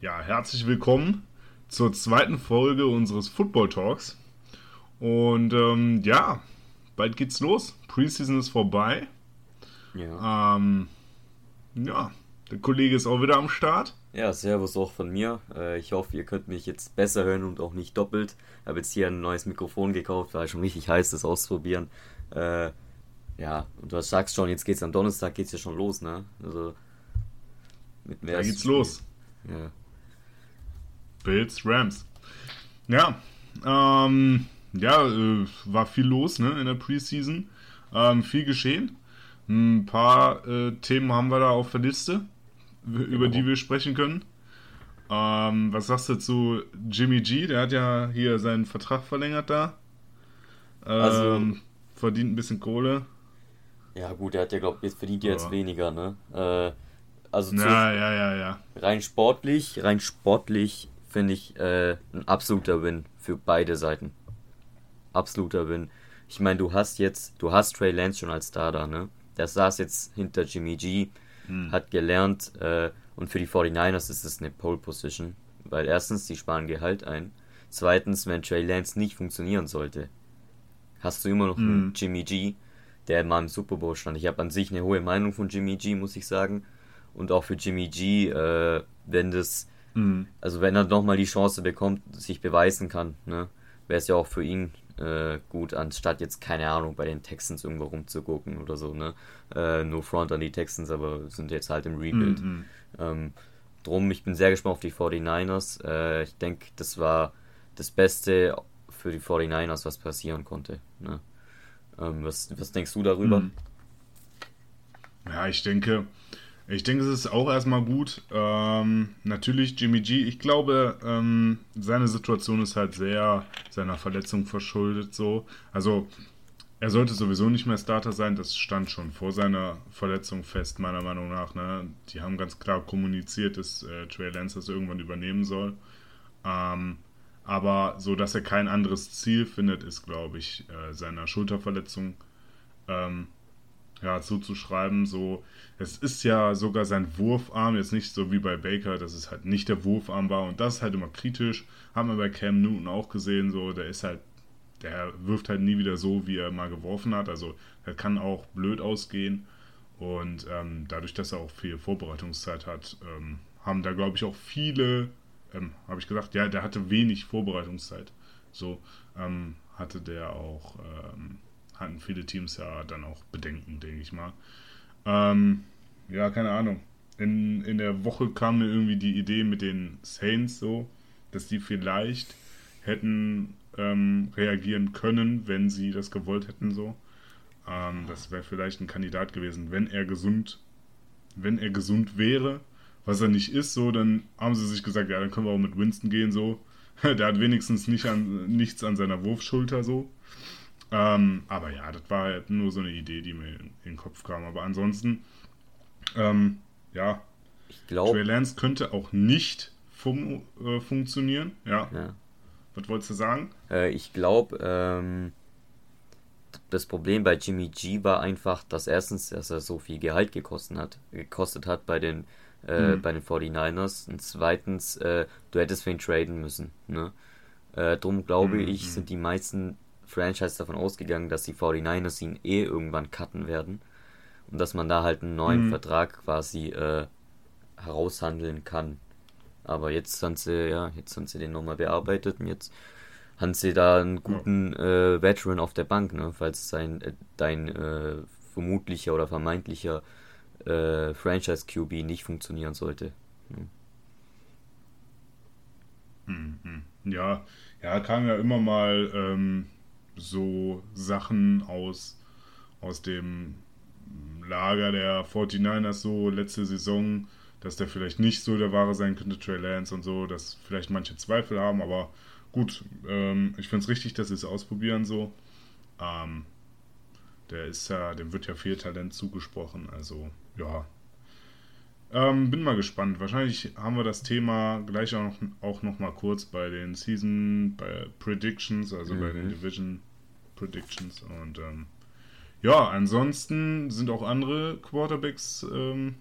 Ja, herzlich willkommen zur zweiten Folge unseres Football Talks. Und ähm, ja, bald geht's los. Preseason ist vorbei. Ja. Ähm, ja, der Kollege ist auch wieder am Start. Ja, Servus auch von mir. Äh, ich hoffe, ihr könnt mich jetzt besser hören und auch nicht doppelt. Ich habe jetzt hier ein neues Mikrofon gekauft, weil schon richtig heiß, das auszuprobieren. Äh, ja, und du sagst schon, jetzt geht's am Donnerstag, geht's ja schon los, ne? Also mit Da geht's los. Ja. Bills, Rams. Ja, ähm, ja, äh, war viel los ne, in der Preseason. Ähm, viel geschehen. Ein paar äh, Themen haben wir da auf der Liste, über die wir sprechen können. Ähm, was sagst du zu Jimmy G? Der hat ja hier seinen Vertrag verlängert da. Ähm, also, verdient ein bisschen Kohle. Ja, gut, der hat ja, glaube ich, jetzt verdient ja. jetzt weniger, ne? Äh, also ja, ja, ja, ja. Rein sportlich, rein sportlich finde ich äh, ein absoluter Win für beide Seiten. Absoluter Win. Ich meine, du hast jetzt, du hast Trey Lance schon als Star da, ne? Der saß jetzt hinter Jimmy G, hm. hat gelernt äh, und für die 49ers ist es eine Pole Position, weil erstens, die sparen Gehalt ein. Zweitens, wenn Trey Lance nicht funktionieren sollte, hast du immer noch hm. einen Jimmy G, der mal im Super Bowl stand. Ich habe an sich eine hohe Meinung von Jimmy G, muss ich sagen. Und auch für Jimmy G, äh, wenn das Mhm. Also wenn er nochmal die Chance bekommt, sich beweisen kann, ne, wäre es ja auch für ihn äh, gut, anstatt jetzt, keine Ahnung, bei den Texans irgendwo rumzugucken oder so, ne? Äh, no front an die Texans, aber sind jetzt halt im Rebuild. Mhm. Ähm, drum, ich bin sehr gespannt auf die 49ers. Äh, ich denke, das war das Beste für die 49ers, was passieren konnte. Ne? Ähm, was, was denkst du darüber? Mhm. Ja, ich denke, ich denke, es ist auch erstmal gut. Ähm, natürlich Jimmy G, ich glaube, ähm, seine Situation ist halt sehr seiner Verletzung verschuldet so. Also er sollte sowieso nicht mehr Starter sein, das stand schon vor seiner Verletzung fest, meiner Meinung nach. Ne? Die haben ganz klar kommuniziert, dass äh, Trey Lance das irgendwann übernehmen soll. Ähm, aber so, dass er kein anderes Ziel findet, ist, glaube ich, äh, seiner Schulterverletzung ähm, ja, zuzuschreiben. So, es ist ja sogar sein Wurfarm, jetzt nicht so wie bei Baker, dass es halt nicht der Wurfarm war und das ist halt immer kritisch. Haben wir bei Cam Newton auch gesehen, so, der ist halt, der wirft halt nie wieder so, wie er mal geworfen hat. Also, er kann auch blöd ausgehen und ähm, dadurch, dass er auch viel Vorbereitungszeit hat, ähm, haben da, glaube ich, auch viele, ähm, habe ich gesagt, ja, der hatte wenig Vorbereitungszeit. So ähm, hatte der auch ähm, hatten viele Teams ja dann auch Bedenken, denke ich mal. Ähm, ja, keine Ahnung. In, in der Woche kam mir irgendwie die Idee mit den Saints so, dass die vielleicht hätten ähm, reagieren können, wenn sie das gewollt hätten so. Ähm, das wäre vielleicht ein Kandidat gewesen, wenn er gesund, wenn er gesund wäre, was er nicht ist, so, dann haben sie sich gesagt, ja, dann können wir auch mit Winston gehen so. Der hat wenigstens nicht an, nichts an seiner Wurfschulter so. Ähm, aber ja, das war halt nur so eine Idee, die mir in, den Kopf kam. Aber ansonsten, ähm, ja, ich glaube. Trey Lance könnte auch nicht fun äh, funktionieren. Ja. ja. Was wolltest du sagen? Äh, ich glaube, ähm, das Problem bei Jimmy G war einfach, dass erstens, dass er so viel Gehalt gekostet hat, gekostet hat bei den, äh, mhm. bei den 49ers. Und zweitens, äh, du hättest für ihn traden müssen. Ne? Äh, drum glaube mhm. ich, sind die meisten Franchise davon ausgegangen, dass die 49ers ihn eh irgendwann cutten werden und dass man da halt einen neuen mhm. Vertrag quasi äh, heraushandeln kann. Aber jetzt haben sie, ja, jetzt haben sie den nochmal bearbeitet und jetzt haben sie da einen guten ja. äh, Veteran auf der Bank, ne, falls sein, äh, dein äh, vermutlicher oder vermeintlicher äh, Franchise QB nicht funktionieren sollte. Hm. Mhm. Ja, ja, kam ja immer mal ähm, so Sachen aus, aus dem Lager der 49ers so letzte Saison, dass der vielleicht nicht so der Wahre sein könnte, Trey Lance und so, dass vielleicht manche Zweifel haben, aber gut, ähm, ich finde es richtig, dass sie es ausprobieren so. Ähm, der ist ja, dem wird ja viel Talent zugesprochen, also ja. Ähm, bin mal gespannt. Wahrscheinlich haben wir das Thema gleich auch noch, auch noch mal kurz bei den Season bei Predictions, also mhm. bei den mhm. Division Predictions. Und ähm, ja, ansonsten sind auch andere Quarterbacks ähm,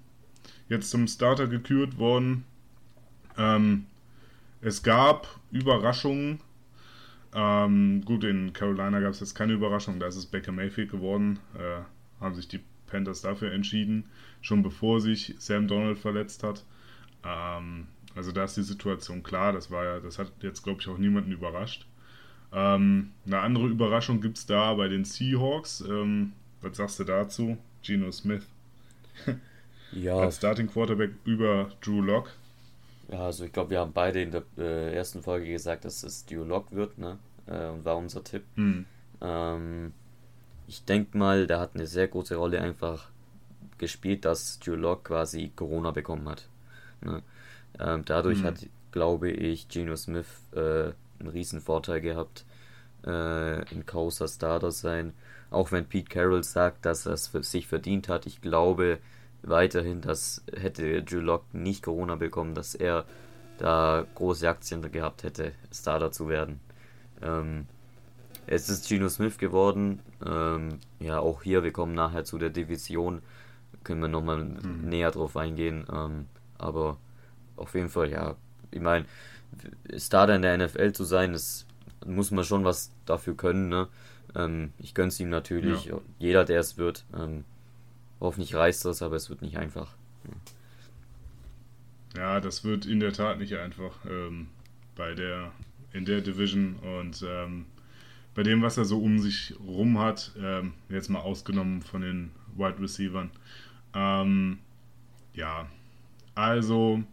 jetzt zum Starter gekürt worden. Ähm, es gab Überraschungen. Ähm, gut, in Carolina gab es jetzt keine Überraschung, da ist es Baker Mayfield geworden. Äh, haben sich die Panthers dafür entschieden, schon bevor sich Sam Donald verletzt hat. Ähm, also da ist die Situation klar, das war ja, das hat jetzt glaube ich auch niemanden überrascht. Ähm, eine andere Überraschung gibt es da bei den Seahawks. Ähm, was sagst du dazu? Geno Smith. ja. Als Starting Quarterback über Drew Lock. Ja, also ich glaube, wir haben beide in der äh, ersten Folge gesagt, dass es Drew Lock wird, ne? Äh, und war unser Tipp. Hm. Ähm, ich denke mal, da hat eine sehr große Rolle einfach gespielt, dass Drew Lock quasi Corona bekommen hat. Ne? Ähm, dadurch hm. hat, glaube ich, Geno Smith äh, einen riesen Vorteil gehabt, äh, in Causa Starter sein. Auch wenn Pete Carroll sagt, dass er es für sich verdient hat, ich glaube weiterhin, dass hätte Drew Lock nicht Corona bekommen, dass er da große Aktien gehabt hätte, Starter zu werden. Ähm, es ist Geno Smith geworden. Ähm, ja, auch hier, wir kommen nachher zu der Division, können wir nochmal mhm. näher drauf eingehen. Ähm, aber auf jeden Fall, ja, ich meine, Starter in der NFL zu sein, das muss man schon was dafür können. Ne? Ähm, ich gönne es ihm natürlich, ja. jeder, der es wird. Ähm, hoffentlich reißt das, aber es wird nicht einfach. Ja, das wird in der Tat nicht einfach ähm, bei der in der Division und ähm, bei dem, was er so um sich rum hat, ähm, jetzt mal ausgenommen von den Wide Receivern. Ähm, ja, also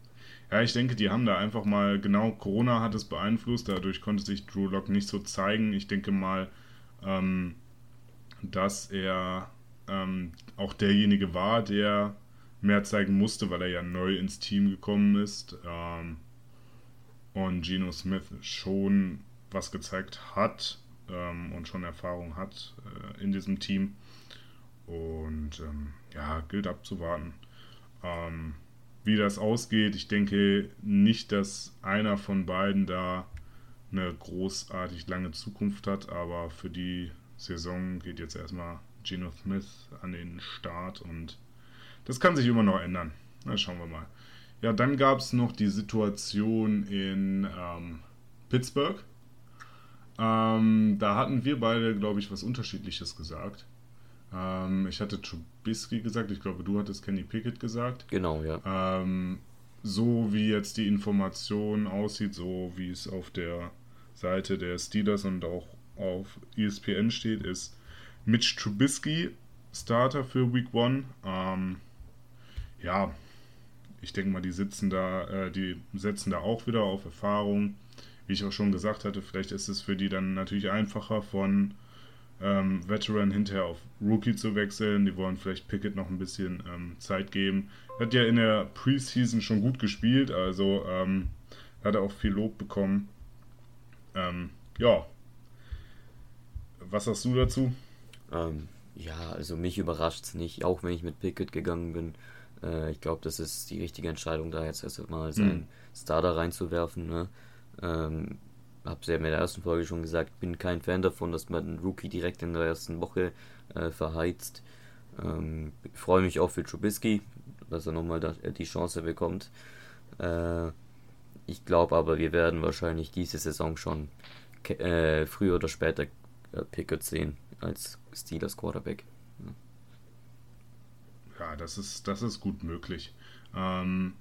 ja, ich denke, die haben da einfach mal, genau, Corona hat es beeinflusst, dadurch konnte sich Drew Lock nicht so zeigen. Ich denke mal, ähm, dass er ähm, auch derjenige war, der mehr zeigen musste, weil er ja neu ins Team gekommen ist. Ähm, und Geno Smith schon was gezeigt hat ähm, und schon Erfahrung hat äh, in diesem Team. Und ähm, ja, gilt abzuwarten. Ähm, wie das ausgeht. Ich denke nicht, dass einer von beiden da eine großartig lange Zukunft hat, aber für die Saison geht jetzt erstmal Geno Smith an den Start und das kann sich immer noch ändern. Na, schauen wir mal. Ja, dann gab es noch die Situation in ähm, Pittsburgh. Ähm, da hatten wir beide, glaube ich, was Unterschiedliches gesagt. Ähm, ich hatte Trubisky gesagt, ich glaube, du hattest Kenny Pickett gesagt. Genau, ja. Ähm, so wie jetzt die Information aussieht, so wie es auf der Seite der Steelers und auch auf ESPN steht, ist Mitch Trubisky Starter für Week 1. Ähm, ja, ich denke mal, die sitzen da, äh, die setzen da auch wieder auf Erfahrung. Wie ich auch schon gesagt hatte, vielleicht ist es für die dann natürlich einfacher von ähm, Veteran hinterher auf Rookie zu wechseln. Die wollen vielleicht Pickett noch ein bisschen ähm, Zeit geben. Hat ja in der Preseason schon gut gespielt, also ähm, hat er auch viel Lob bekommen. Ähm, ja. Was sagst du dazu? Ähm, ja, also mich überrascht es nicht, auch wenn ich mit Pickett gegangen bin. Äh, ich glaube, das ist die richtige Entscheidung, da jetzt erst mal seinen mhm. Starter reinzuwerfen. Ne? Hab's ja in der ersten Folge schon gesagt, bin kein Fan davon, dass man einen Rookie direkt in der ersten Woche äh, verheizt. Ähm, freue mich auch für Trubisky, dass er nochmal äh, die Chance bekommt. Äh, ich glaube aber, wir werden wahrscheinlich diese Saison schon äh, früher oder später äh, Pickett sehen als Steelers Quarterback. Ja, ja das, ist, das ist gut möglich. Ähm,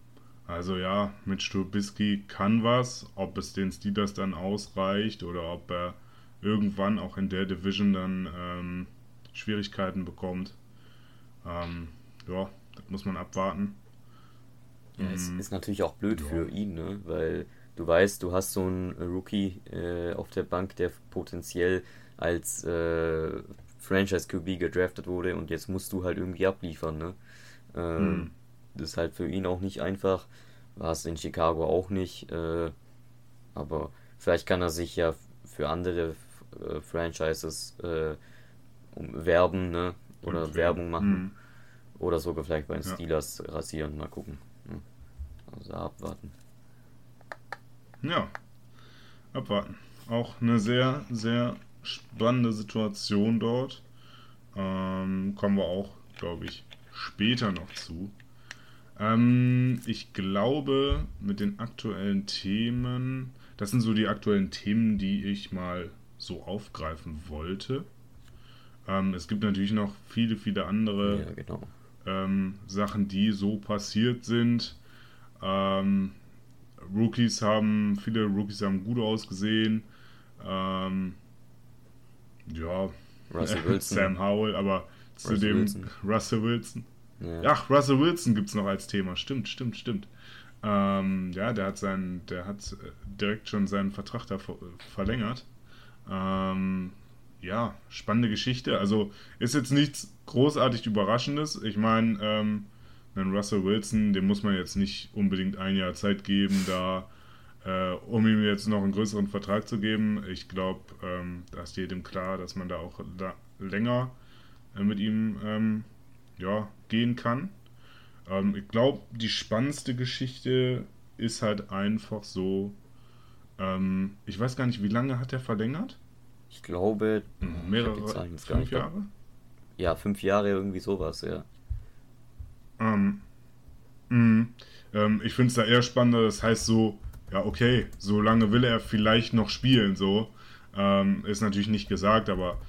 also ja, mit Strubisky kann was. Ob es den Steelers dann ausreicht oder ob er irgendwann auch in der Division dann ähm, Schwierigkeiten bekommt. Ähm, ja, das muss man abwarten. Ja, es mhm. ist natürlich auch blöd ja. für ihn, ne? weil du weißt, du hast so einen Rookie äh, auf der Bank, der potenziell als äh, Franchise QB gedraftet wurde und jetzt musst du halt irgendwie abliefern. Ne? Ähm, hm. Das ist halt für ihn auch nicht einfach. War es in Chicago auch nicht. Äh, aber vielleicht kann er sich ja für andere äh, Franchises äh, um, werben, ne? Oder Und, Werbung machen. Mhm. Oder sogar vielleicht bei den ja. Steelers rasieren. Mal gucken. Ne? Also abwarten. Ja, abwarten. Auch eine sehr, sehr spannende Situation dort. Ähm, kommen wir auch, glaube ich, später noch zu. Ähm, ich glaube, mit den aktuellen Themen, das sind so die aktuellen Themen, die ich mal so aufgreifen wollte. Ähm, es gibt natürlich noch viele, viele andere Ja, genau. ähm, Sachen, die so passiert sind. Ähm, Rookies haben, viele Rookies haben gut ausgesehen. Ähm, ja, Russell Wilson. Sam Howell, aber zu Russell dem Wilson. Russell Wilson. Ja. Ach, Russell Wilson gibt es noch als Thema. Stimmt, stimmt, stimmt. Ähm, ja, der hat seinen, der hat äh, direkt schon seinen Vertrag da ver verlängert. Ähm, ja, spannende Geschichte. Also ist jetzt nichts großartig Überraschendes. Ich meine, ähm, einen Russell Wilson, dem muss man jetzt nicht unbedingt ein Jahr Zeit geben, da äh, um ihm jetzt noch einen größeren Vertrag zu geben. Ich glaube, ähm, da ist jedem klar, dass man da auch da länger äh, mit ihm ähm, ja, gehen kann. Ähm, ich glaube, die spannendste Geschichte ist halt einfach so. Ähm, ich weiß gar nicht, wie lange hat er verlängert? Ich glaube, ich die Mehrere, Zahlen jetzt gar fünf. Jahre? Ja, fünf Jahre irgendwie sowas, ja. Ähm, mh, ähm, ich finde es da eher spannender, das heißt so, ja, okay, so lange will er vielleicht noch spielen, so. Ähm, ist natürlich nicht gesagt, aber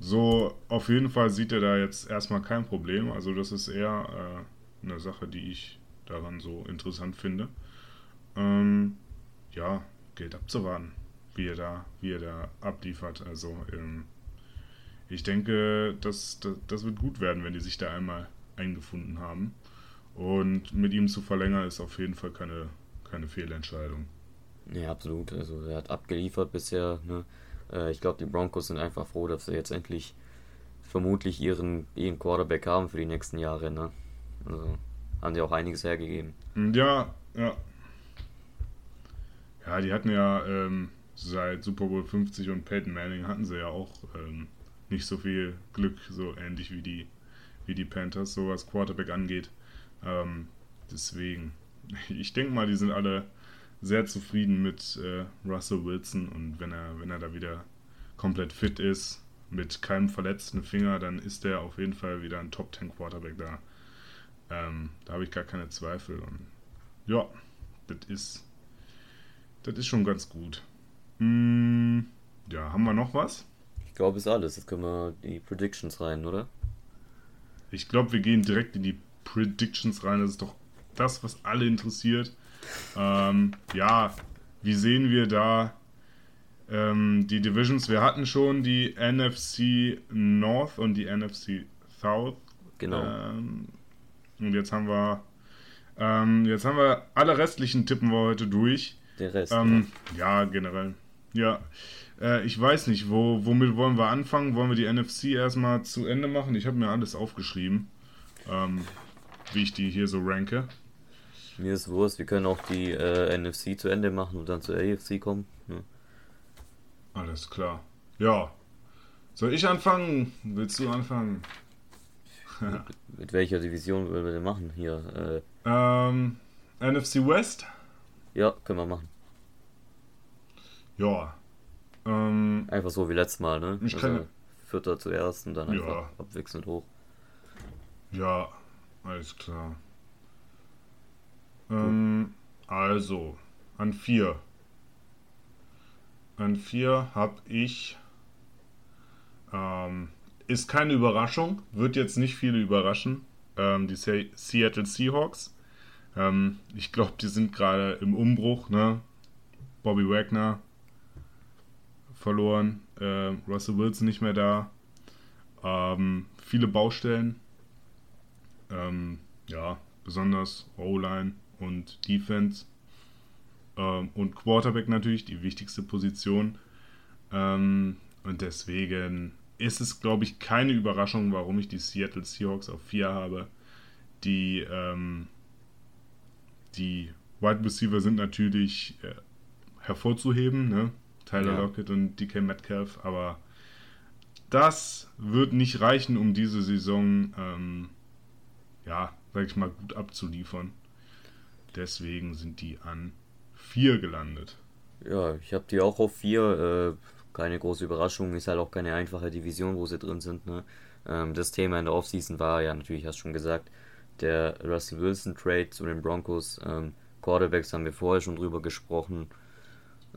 so auf jeden Fall sieht er da jetzt erstmal kein Problem. Also, das ist eher äh, eine Sache, die ich daran so interessant finde. Ähm, ja, gilt abzuwarten, wie er da, wie er da abliefert. Also, ähm, ich denke, das, das, das wird gut werden, wenn die sich da einmal eingefunden haben. Und mit ihm zu verlängern ist auf jeden Fall keine, keine Fehlentscheidung. Ja, absolut. Also er hat abgeliefert bisher. Ne? Äh, ich glaube, die Broncos sind einfach froh, dass sie jetzt endlich vermutlich ihren, ihren Quarterback haben für die nächsten Jahre. Ne? Also haben sie auch einiges hergegeben. Ja, ja. Ja, die hatten ja ähm, seit Super Bowl 50 und Peyton Manning hatten sie ja auch ähm, nicht so viel Glück, so ähnlich wie die, wie die Panthers, so was Quarterback angeht. Ähm, deswegen, ich denke mal, die sind alle sehr zufrieden mit äh, Russell Wilson und wenn er, wenn er da wieder komplett fit ist, mit keinem verletzten Finger, dann ist er auf jeden Fall wieder ein Top 10 Quarterback da. Ähm, da habe ich gar keine Zweifel. Und ja, das ist, das ist schon ganz gut. Mm, ja, haben wir noch was? Ich glaube, ist alles. Jetzt können wir die Predictions rein, oder? Ich glaube, wir gehen direkt in die Predictions rein. Das ist doch das, was alle interessiert. Ähm, ja, wie sehen wir da ähm, die Divisions? Wir hatten schon die NFC North und die NFC South. Genau. Ähm, und jetzt haben wir ähm, jetzt haben wir alle restlichen tippen wir heute durch. Der Rest. Ähm, ja, generell. Ja, äh, ich weiß nicht, wo, womit wollen wir anfangen? Wollen wir die NFC erstmal zu Ende machen? Ich habe mir alles aufgeschrieben, ähm, wie ich die hier so ranke. Ja. Mir ist Wurst, wir können auch die äh, NFC zu Ende machen und dann zur AFC kommen. Ne? Alles klar. Ja. Soll ich anfangen? Willst du anfangen? Mit welcher Division wollen wir denn machen hier? Ähm, NFC West? Äh, ja, können wir machen. Ja. Ähm, Einfach so wie letztes Mal, ne? Ich kann- Vierter zuerst und dann einfach Ja. abwechselnd hoch. Ja, alles klar. Ähm, also, an vier. An vier habe ich. Ähm, ist keine Überraschung, wird jetzt nicht viele überraschen. Ähm, die Se Seattle Seahawks. Ähm, ich glaube, die sind gerade im Umbruch, ne? Bobby Wagner verloren, äh, Russell Wilson nicht mehr da. Ähm, viele Baustellen. Ähm, ja, besonders O-Line und Defense. Ähm, und Quarterback natürlich, die wichtigste Position. Ähm, und deswegen ist es, glaube ich, keine Überraschung, warum ich die Seattle Seahawks auf 4 habe. Die, ähm, die Wide Receiver sind natürlich äh, hervorzuheben, ne? Tyler Ja. Lockett und DK Metcalf, aber das wird nicht reichen, um diese Saison, ähm, ja, sag ich mal, gut abzuliefern. Deswegen sind die an 4 gelandet. Ja, ich habe die auch auf vier. Äh, keine große Überraschung, ist halt auch keine einfache Division, wo sie drin sind. Ne? Ähm, das Thema in der Offseason war ja natürlich, hast du schon gesagt, der Russell Wilson Trade zu den Broncos. Ähm, Quarterbacks haben wir vorher schon drüber gesprochen.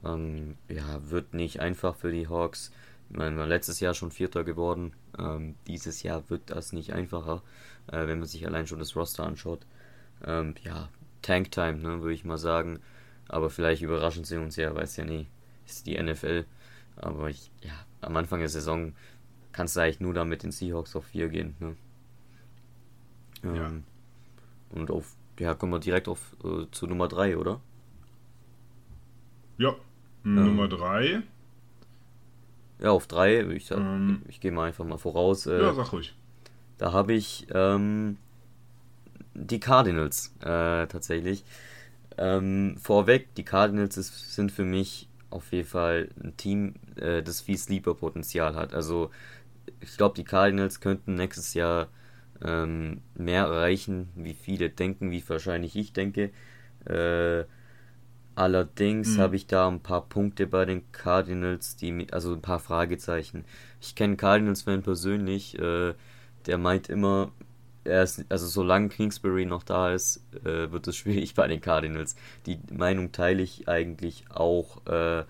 Ähm, ja, wird nicht einfach für die Hawks. Meine, wir letztes Jahr schon Vierter geworden. Ähm, dieses Jahr wird das nicht einfacher, äh, wenn man sich allein schon das Roster anschaut. Ähm, ja, Tank Time, ne, würde ich mal sagen. Aber vielleicht überraschen sie uns ja, weiß ja nie. Ist die NFL. Aber ich, ja, am Anfang der Saison kannst du eigentlich nur damit den Seahawks auf 4 gehen. Ne? Ähm, ja. Und auf, ja, kommen wir direkt auf äh, zu Nummer 3, oder? Ja, ähm, Nummer 3. Ja, auf 3, ich, ähm, ich, ich gehe mal einfach mal voraus. Äh, ja, sag ruhig. Da habe ich ähm, die Cardinals äh, tatsächlich. Ähm, vorweg, die Cardinals ist, sind für mich auf jeden Fall ein Team, äh, das viel Sleeper-Potenzial hat. Also ich glaube, die Cardinals könnten nächstes Jahr ähm, mehr erreichen, wie viele denken, wie wahrscheinlich ich denke. Äh, allerdings mhm. habe ich da ein paar Punkte bei den Cardinals, die also ein paar Fragezeichen. Ich kenne Cardinals-Fan persönlich, äh, der meint immer, er ist, also solange Kingsbury noch da ist, äh, wird es schwierig bei den Cardinals. Die Meinung teile ich eigentlich auch. Äh,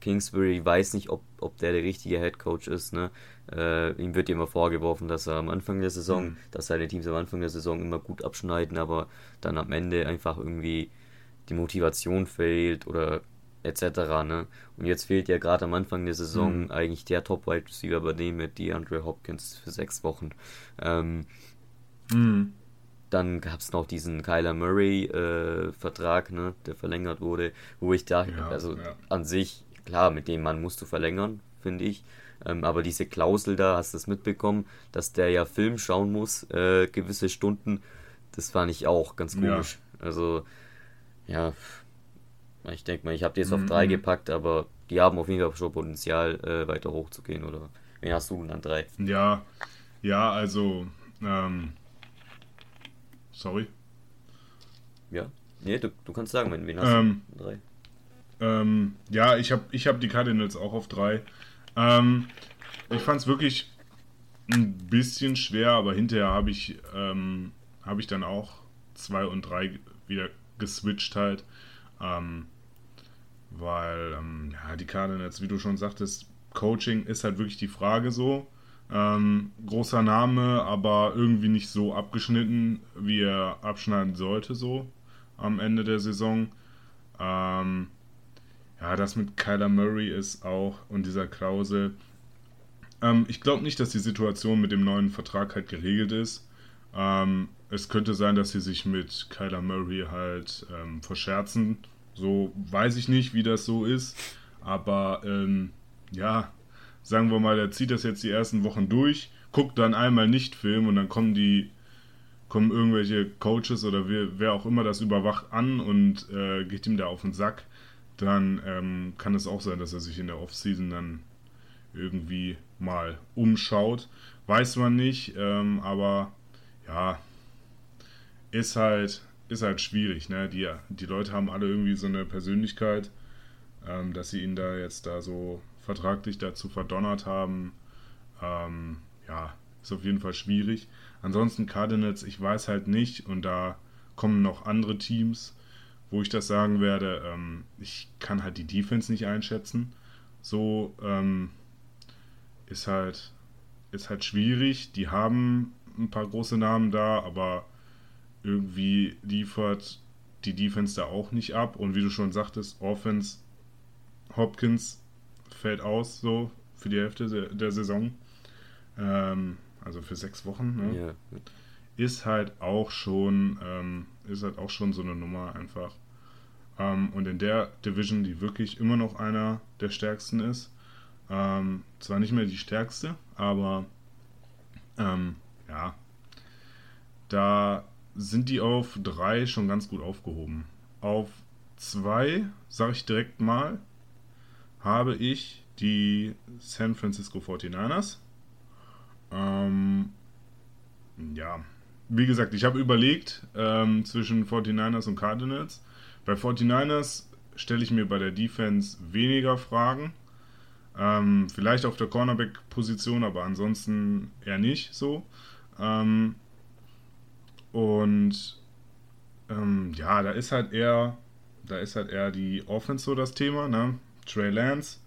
Kingsbury weiß nicht, ob, ob der der richtige Head Coach ist. Ne? Äh, ihm wird immer vorgeworfen, dass er am Anfang der Saison, mhm. dass seine Teams am Anfang der Saison immer gut abschneiden, aber dann am Ende einfach irgendwie die Motivation fehlt oder etc. Ne? Und jetzt fehlt ja gerade am Anfang der Saison mhm. eigentlich der Top-Wide Receiver bei dem mit DeAndre Hopkins für sechs Wochen. Ähm, Mhm. Dann gab es noch diesen Kyler Murray-Vertrag, äh, ne, der verlängert wurde, wo ich da, ja, also ja. an sich, klar, mit dem Mann musst du verlängern, finde ich. Ähm, aber diese Klausel da, hast du es mitbekommen, dass der ja Film schauen muss, äh, gewisse Stunden, das fand ich auch ganz komisch. Ja. Also, ja, ich denke mal, ich habe die jetzt mhm. auf drei gepackt, aber die haben auf jeden Fall schon Potenzial, äh, weiter hochzugehen, oder? Wen hast du denn dann drei? Ja, ja, also, ähm, Sorry. Ja. Nee, du, du kannst sagen, wen hast ähm, du? Drei. Ähm, ja, ich habe ich hab die Cardinals auch auf drei. Ähm, ich fand es wirklich ein bisschen schwer, aber hinterher habe ich, ähm, hab ich dann auch zwei und drei wieder geswitcht halt. Ähm, weil, ähm, ja, die Cardinals, wie du schon sagtest, Coaching ist halt wirklich die Frage so. Ähm, großer Name, aber irgendwie nicht so abgeschnitten, wie er abschneiden sollte, so am Ende der Saison. Ähm, ja, das mit Kyler Murray ist auch und dieser Klausel. Ähm, ich glaube nicht, dass die Situation mit dem neuen Vertrag halt geregelt ist. Ähm, es könnte sein, dass sie sich mit Kyler Murray halt ähm, verscherzen. So weiß ich nicht, wie das so ist. Aber ähm, ja, sagen wir mal, der zieht das jetzt die ersten Wochen durch, guckt dann einmal nicht Film und dann kommen die, kommen irgendwelche Coaches oder wer, wer auch immer das überwacht an und äh, geht ihm da auf den Sack, dann ähm, kann es auch sein, dass er sich in der Offseason dann irgendwie mal umschaut. Weiß man nicht, ähm, aber ja, ist halt, ist halt schwierig. Ne? Die, die Leute haben alle irgendwie so eine Persönlichkeit, ähm, dass sie ihn da jetzt da so vertraglich dazu verdonnert haben. Ähm, ja, ist auf jeden Fall schwierig. Ansonsten Cardinals, ich weiß halt nicht und da kommen noch andere Teams, wo ich das sagen werde. Ähm, ich kann halt die Defense nicht einschätzen. So ähm, ist halt ist halt schwierig. Die haben ein paar große Namen da, aber irgendwie liefert die Defense da auch nicht ab. Und wie du schon sagtest, Offense Hopkins fällt aus, so für die Hälfte der Saison. Ähm, also für sechs Wochen. Ne? Ja. Ist halt auch schon, ähm, ist halt auch schon so eine Nummer einfach. Ähm, und in der Division, die wirklich immer noch einer der stärksten ist, ähm, zwar nicht mehr die stärkste, aber ähm, ja, da sind die auf drei schon ganz gut aufgehoben. Auf zwei, sage ich direkt mal, habe ich die San Francisco 49ers. Ähm, ja, wie gesagt, ich habe überlegt ähm, zwischen 49ers und Cardinals. Bei 49ers stelle ich mir bei der Defense weniger Fragen. Ähm, vielleicht auf der Cornerback-Position, aber ansonsten eher nicht so. Ähm, Und ähm, ja, da ist halt eher, da ist halt eher die Offense so das Thema, ne? Trey Lance,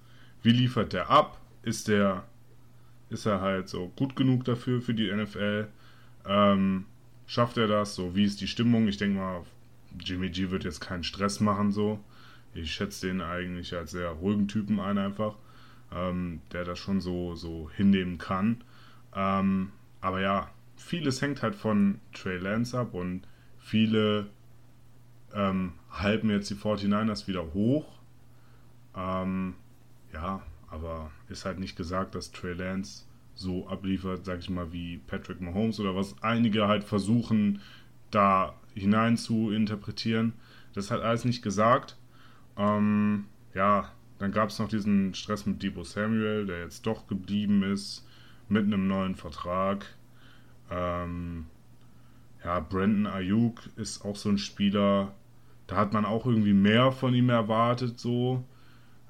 wie liefert der ab? Ist der, ist er halt so gut genug dafür für die NFL? Ähm, schafft er das? So, wie ist die Stimmung? Ich denke mal, Jimmy G wird jetzt keinen Stress machen, so. Ich schätze den eigentlich als sehr ruhigen Typen ein, einfach, ähm, der das schon so, so hinnehmen kann. Ähm, aber ja, vieles hängt halt von Trey Lance ab und viele ähm, halten jetzt die 49ers wieder hoch. Ähm, ja, aber ist halt nicht gesagt, dass Trey Lance so abliefert, sag ich mal, wie Patrick Mahomes oder was einige halt versuchen, da hinein zu interpretieren. Das hat alles nicht gesagt. Ähm, ja, dann gab es noch diesen Stress mit Debo Samuel, der jetzt doch geblieben ist, mit einem neuen Vertrag. Ähm, ja, Brandon Ayuk ist auch so ein Spieler, da hat man auch irgendwie mehr von ihm erwartet, so.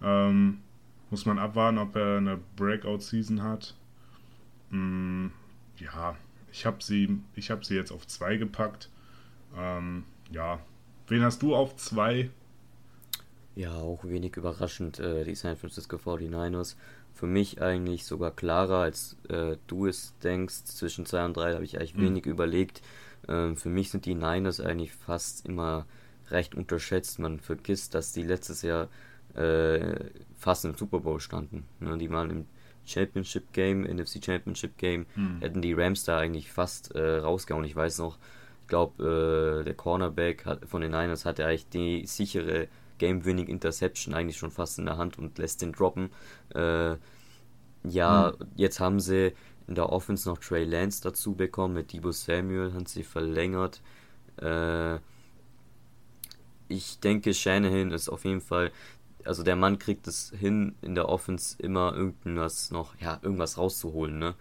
Ähm, muss man abwarten, ob er eine Breakout-Season hat. Mm, ja, ich habe sie, hab sie jetzt auf zwei gepackt. Ähm, ja, wen hast du auf zwei? Ja, auch wenig überraschend, äh, die San Francisco 49ers. Für mich eigentlich sogar klarer, als äh, du es denkst. Zwischen zwei und drei habe ich eigentlich mhm. wenig überlegt. Ähm, für mich sind die Niners eigentlich fast immer recht unterschätzt. Man vergisst, dass die letztes Jahr äh, fast im Super Bowl standen. Ne? Die waren im Championship Game, NFC Championship Game, hm. hätten die Rams da eigentlich fast äh, rausgehauen. Ich weiß noch, ich glaube, äh, der Cornerback hat, von den Niners hatte eigentlich die sichere Game-Winning Interception eigentlich schon fast in der Hand und lässt den droppen. Äh, ja, hm. jetzt haben sie in der Offense noch Trey Lance dazu bekommen, mit Debo Samuel haben sie verlängert. Äh, ich denke, Shanahan ist auf jeden Fall also der Mann kriegt es hin, in der Offense immer irgendwas noch, ja, irgendwas rauszuholen, ne?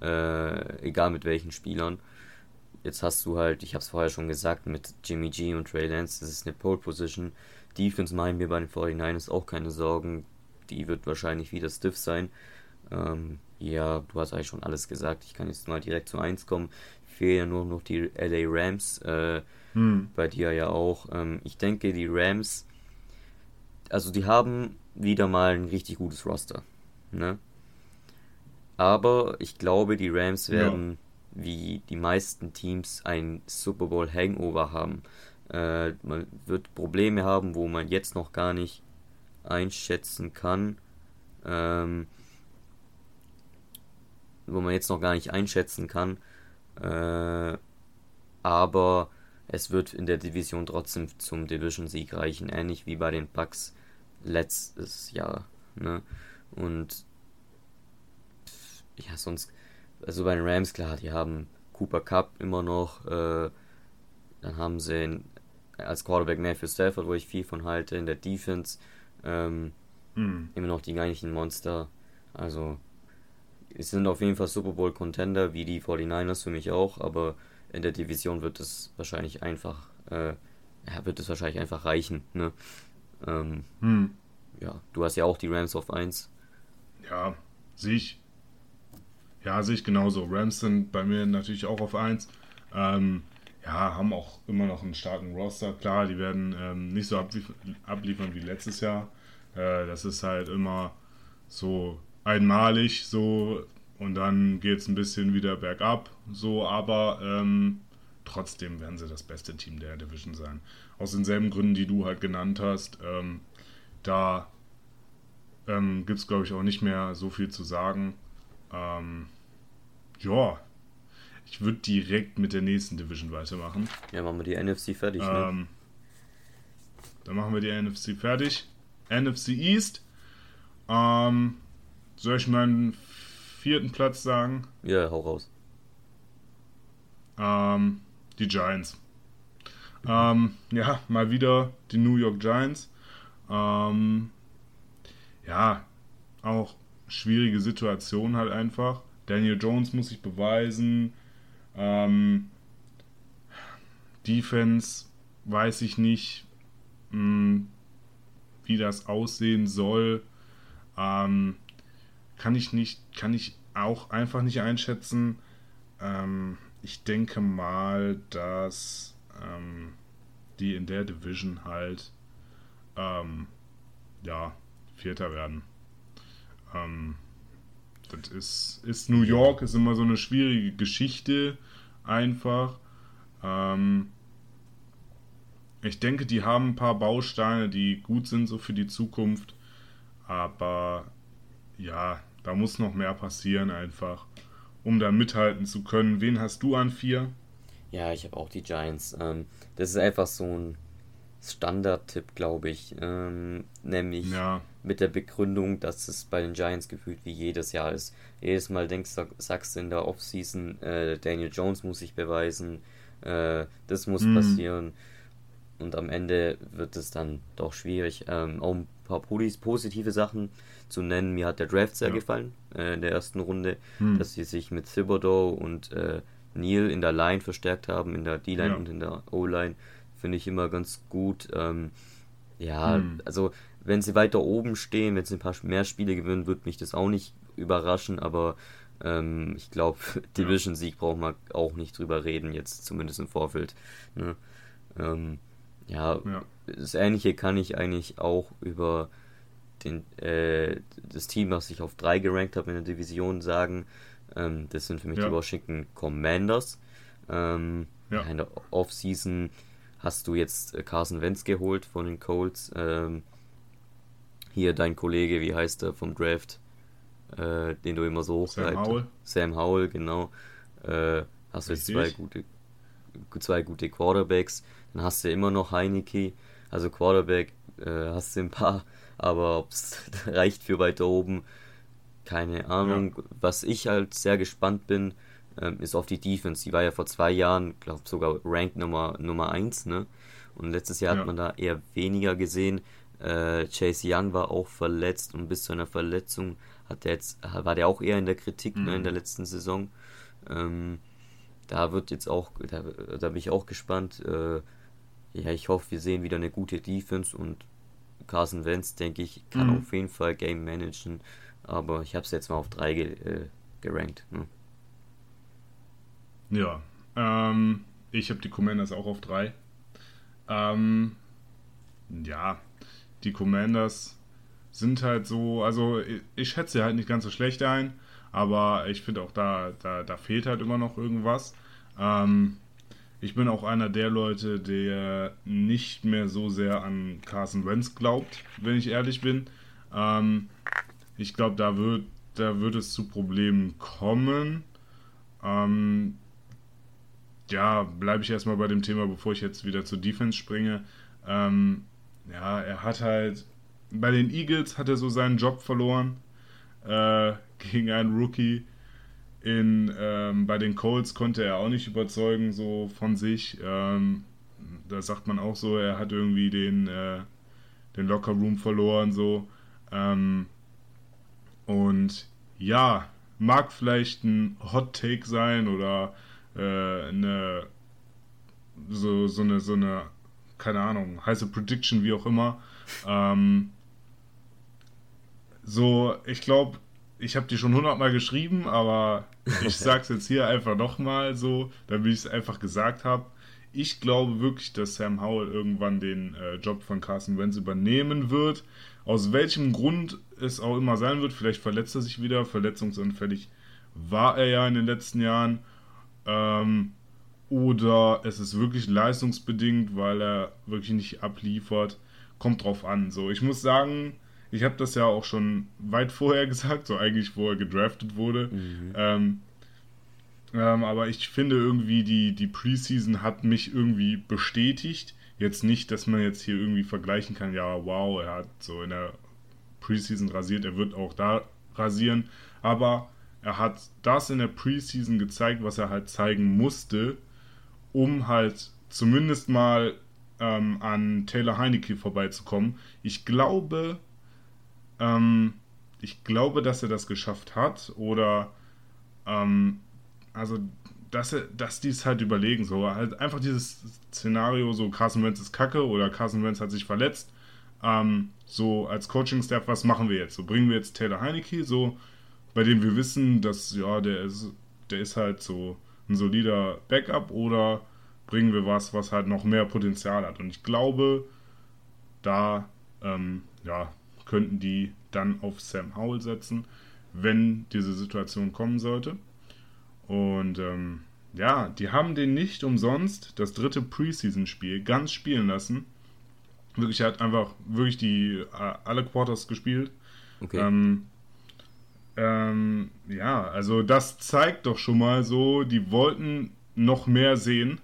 Äh, egal mit welchen Spielern. Jetzt hast du halt, ich habe es vorher schon gesagt, mit Jimmy G und Trey Lance, das ist eine Pole Position. Defense machen wir bei den 49ers auch keine Sorgen. Die wird wahrscheinlich wieder stiff sein. Ähm, ja, du hast eigentlich schon alles gesagt. Ich kann jetzt mal direkt zu 1 kommen. Fehlen ja nur noch die LA Rams. Äh, hm. Bei dir ja auch. Ähm, ich denke, die Rams also die haben wieder mal ein richtig gutes Roster. Ne? Aber ich glaube, die Rams werden ja. wie die meisten Teams ein Super Bowl Hangover haben. Äh, man wird Probleme haben, wo man jetzt noch gar nicht einschätzen kann. Ähm, wo man jetzt noch gar nicht einschätzen kann. Äh, aber es wird in der Division trotzdem zum Division-Sieg reichen, ähnlich wie bei den Bucks letztes Jahr. Ne? Und ja, sonst, also bei den Rams, klar, die haben Cooper Cup immer noch, äh, dann haben sie in, als Quarterback Matthew Stafford, wo ich viel von halte, in der Defense ähm, hm. immer noch die eigentlichen Monster. Also, es sind auf jeden Fall Super Bowl Contender, wie die 49ers für mich auch, aber in der Division wird es wahrscheinlich einfach, äh, ja, wird es wahrscheinlich einfach reichen, ne? Ähm, hm. Ja, du hast ja auch die Rams auf 1. Ja, sehe ich. Ja, sehe ich genauso. Rams sind bei mir natürlich auch auf 1. Ähm, ja, haben auch immer noch einen starken Roster. Klar, die werden ähm, nicht so ablief abliefern wie letztes Jahr. Äh, das ist halt immer so einmalig so und dann geht es ein bisschen wieder bergab. So, aber ähm, trotzdem werden sie das beste Team der Division sein. Aus denselben Gründen, die du halt genannt hast. Ähm, da ähm, gibt es, glaube ich, auch nicht mehr so viel zu sagen. Ähm, ja, ich würde direkt mit der nächsten Division weitermachen. Ja, machen wir die NFC fertig. Ne? Ähm, dann machen wir die NFC fertig. NFC East. Ähm, soll ich meinen vierten Platz sagen? Ja, hau raus. Ähm, die Giants. Ähm, ja, mal wieder die New York Giants. Ähm, ja, auch schwierige Situation halt einfach. Daniel Jones muss sich beweisen. Ähm, Defense weiß ich nicht, mh, hm, wie das aussehen soll. Ähm, kann ich nicht, kann ich auch einfach nicht einschätzen. Ähm, ich denke mal, dass ähm, die in der Division halt ähm, ja, Vierter werden. Ähm, das ist, ist New York, ist immer so eine schwierige Geschichte einfach. Ähm, ich denke, die haben ein paar Bausteine, die gut sind so für die Zukunft. Aber ja, da muss noch mehr passieren einfach, um da mithalten zu können. Wen hast du an vier? Ja, ich habe auch die Giants. Ähm, das ist einfach so ein Standard-Tipp, glaube ich. Ähm, nämlich ja. mit der Begründung, dass es bei den Giants gefühlt wie jedes Jahr ist. Jedes Mal denkst, sagst du in der Offseason, äh, Daniel Jones muss sich beweisen, äh, das muss mhm. passieren. Und am Ende wird es dann doch schwierig. Ähm, auch ein paar positive Sachen zu nennen. Mir hat der Draft sehr ja. gefallen äh, in der ersten Runde, mhm. dass sie sich mit Thibodeau und äh, Neil in der Line verstärkt haben, in der D-Line ja. und in der O-Line finde ich immer ganz gut. Ähm, ja, hm. also wenn sie weiter oben stehen, wenn sie ein paar mehr Spiele gewinnen, würde mich das auch nicht überraschen, aber ähm, ich glaube, Division-Sieg braucht man auch nicht drüber reden, jetzt zumindest im Vorfeld. Ne? Ähm, ja, ja, das Ähnliche kann ich eigentlich auch über den, äh, das Team, was ich auf 3 gerankt habe in der Division, sagen. Ähm, das sind für mich ja. die Washington Commanders. Ähm, ja. In der Offseason hast du jetzt äh, Carson Wentz geholt von den Colts. Ähm, hier dein Kollege, wie heißt er vom Draft, äh, den du immer so hochgreifst. Sam Howell. Sam Howell, genau. Äh, hast du jetzt zwei gute, zwei gute Quarterbacks. Dann hast du immer noch Heineke. Also Quarterback äh, hast du ein paar, aber ob es reicht für weiter oben, keine Ahnung. Ja. Was ich halt sehr gespannt bin, ähm, ist auf die Defense. Die war ja vor zwei Jahren, glaube sogar Rank Nummer, Nummer 1, ne? Und letztes Jahr ja. hat man da eher weniger gesehen. Äh, Chase Young war auch verletzt und bis zu einer Verletzung hat der jetzt, war der auch eher in der Kritik mhm. ne, in mhm. der letzten Saison. Ähm, da wird jetzt auch, da, da bin ich auch gespannt. Äh, ja, ich hoffe, wir sehen wieder eine gute Defense und Carson Wentz, denke ich, kann mhm. auf jeden Fall Game managen. Aber ich habe es jetzt mal auf drei ge, äh, gerankt. Ne? Ja, ähm, ich habe die Commanders auch auf 3. Ähm, ja, die Commanders sind halt so, also ich, ich schätze sie halt nicht ganz so schlecht ein, aber ich finde auch da, da, da fehlt halt immer noch irgendwas. Ähm, ich bin auch einer der Leute, der nicht mehr so sehr an Carson Wentz glaubt, wenn ich ehrlich bin. Ähm, ich glaube, da wird, da wird es zu Problemen kommen. Ähm, ja, bleibe ich erstmal bei dem Thema, bevor ich jetzt wieder zur Defense springe. Ähm, ja, er hat halt, bei den Eagles hat er so seinen Job verloren äh, gegen einen Rookie. In, ähm, bei den Colts konnte er auch nicht überzeugen, so von sich. Ähm, da sagt man auch so, er hat irgendwie den, äh, den Locker Room verloren, so. Ähm, und ja, mag vielleicht ein Hot Take sein oder äh, eine so, so eine so eine keine Ahnung heiße Prediction wie auch immer ähm, so ich glaube ich habe die schon hundertmal geschrieben aber ich sag's jetzt hier einfach nochmal so damit ich es einfach gesagt habe ich glaube wirklich, dass Sam Howell irgendwann den äh, Job von Carson Wentz übernehmen wird. Aus welchem Grund es auch immer sein wird. Vielleicht verletzt er sich wieder. Verletzungsanfällig war er ja in den letzten Jahren. Ähm, oder es ist wirklich leistungsbedingt, weil er wirklich nicht abliefert. Kommt drauf an. So, ich muss sagen, ich habe das ja auch schon weit vorher gesagt, so eigentlich, wo er gedraftet wurde. Mhm. Ähm, ähm, aber ich finde irgendwie, die, die Preseason hat mich irgendwie bestätigt. Jetzt nicht, dass man jetzt hier irgendwie vergleichen kann, ja, wow, er hat so in der Preseason rasiert, er wird auch da rasieren. Aber er hat das in der Preseason gezeigt, was er halt zeigen musste, um halt zumindest mal ähm, an Taylor Heineke vorbeizukommen. Ich glaube, ähm, ich glaube, dass er das geschafft hat oder ähm, also dass er, dass die es halt überlegen, so halt einfach dieses Szenario, so Carson Wentz ist kacke oder Carson Wentz hat sich verletzt, ähm, so als Coaching-Staff, was machen wir jetzt? So bringen wir jetzt Taylor Heineke, so bei dem wir wissen, dass, ja, der ist, der ist halt so ein solider Backup oder bringen wir was, was halt noch mehr Potenzial hat. Und ich glaube, da ähm, ja, könnten die dann auf Sam Howell setzen, wenn diese Situation kommen sollte. Und ähm, ja, die haben den nicht umsonst das dritte Preseason-Spiel ganz spielen lassen. Wirklich, er hat einfach wirklich die äh, alle Quarters gespielt. Okay. Ähm, ähm, ja, also das zeigt doch schon mal so, die wollten noch mehr sehen,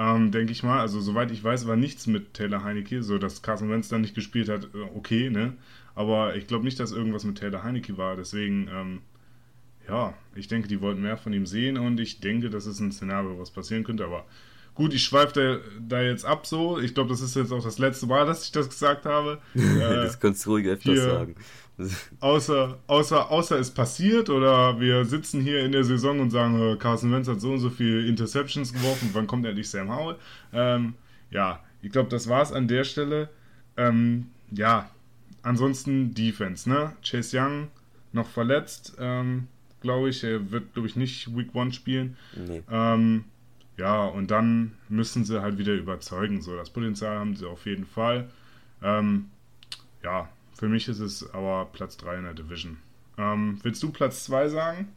ähm, denke ich mal. Also soweit ich weiß, war nichts mit Taylor Heineke, so dass Carson Wentz dann nicht gespielt hat, äh, okay, ne? Aber ich glaube nicht, dass irgendwas mit Taylor Heineke war. Deswegen, ähm, ja, ich denke, die wollten mehr von ihm sehen und ich denke, das ist ein Szenario, was passieren könnte. Aber gut, ich schweife da, da, jetzt ab so. Ich glaube, das ist jetzt auch das letzte Mal, dass ich das gesagt habe. das kannst du ruhig öfters hier, sagen. Außer, außer, außer es passiert oder wir sitzen hier in der Saison und sagen, äh, Carson Wentz hat so und so viele Interceptions geworfen, wann kommt endlich Sam Howell? Ähm, ja, ich glaube, das war es an der Stelle. Ähm, ja, ansonsten Defense, ne? Chase Young noch verletzt, ähm, glaube ich. Er wird, glaube ich, nicht Week 1 spielen. Nee. Ähm, ja, und dann müssen sie halt wieder überzeugen. So, das Potenzial haben sie auf jeden Fall. Ähm, ja, für mich ist es aber Platz 3 in der Division. Ähm, willst du Platz 2 sagen?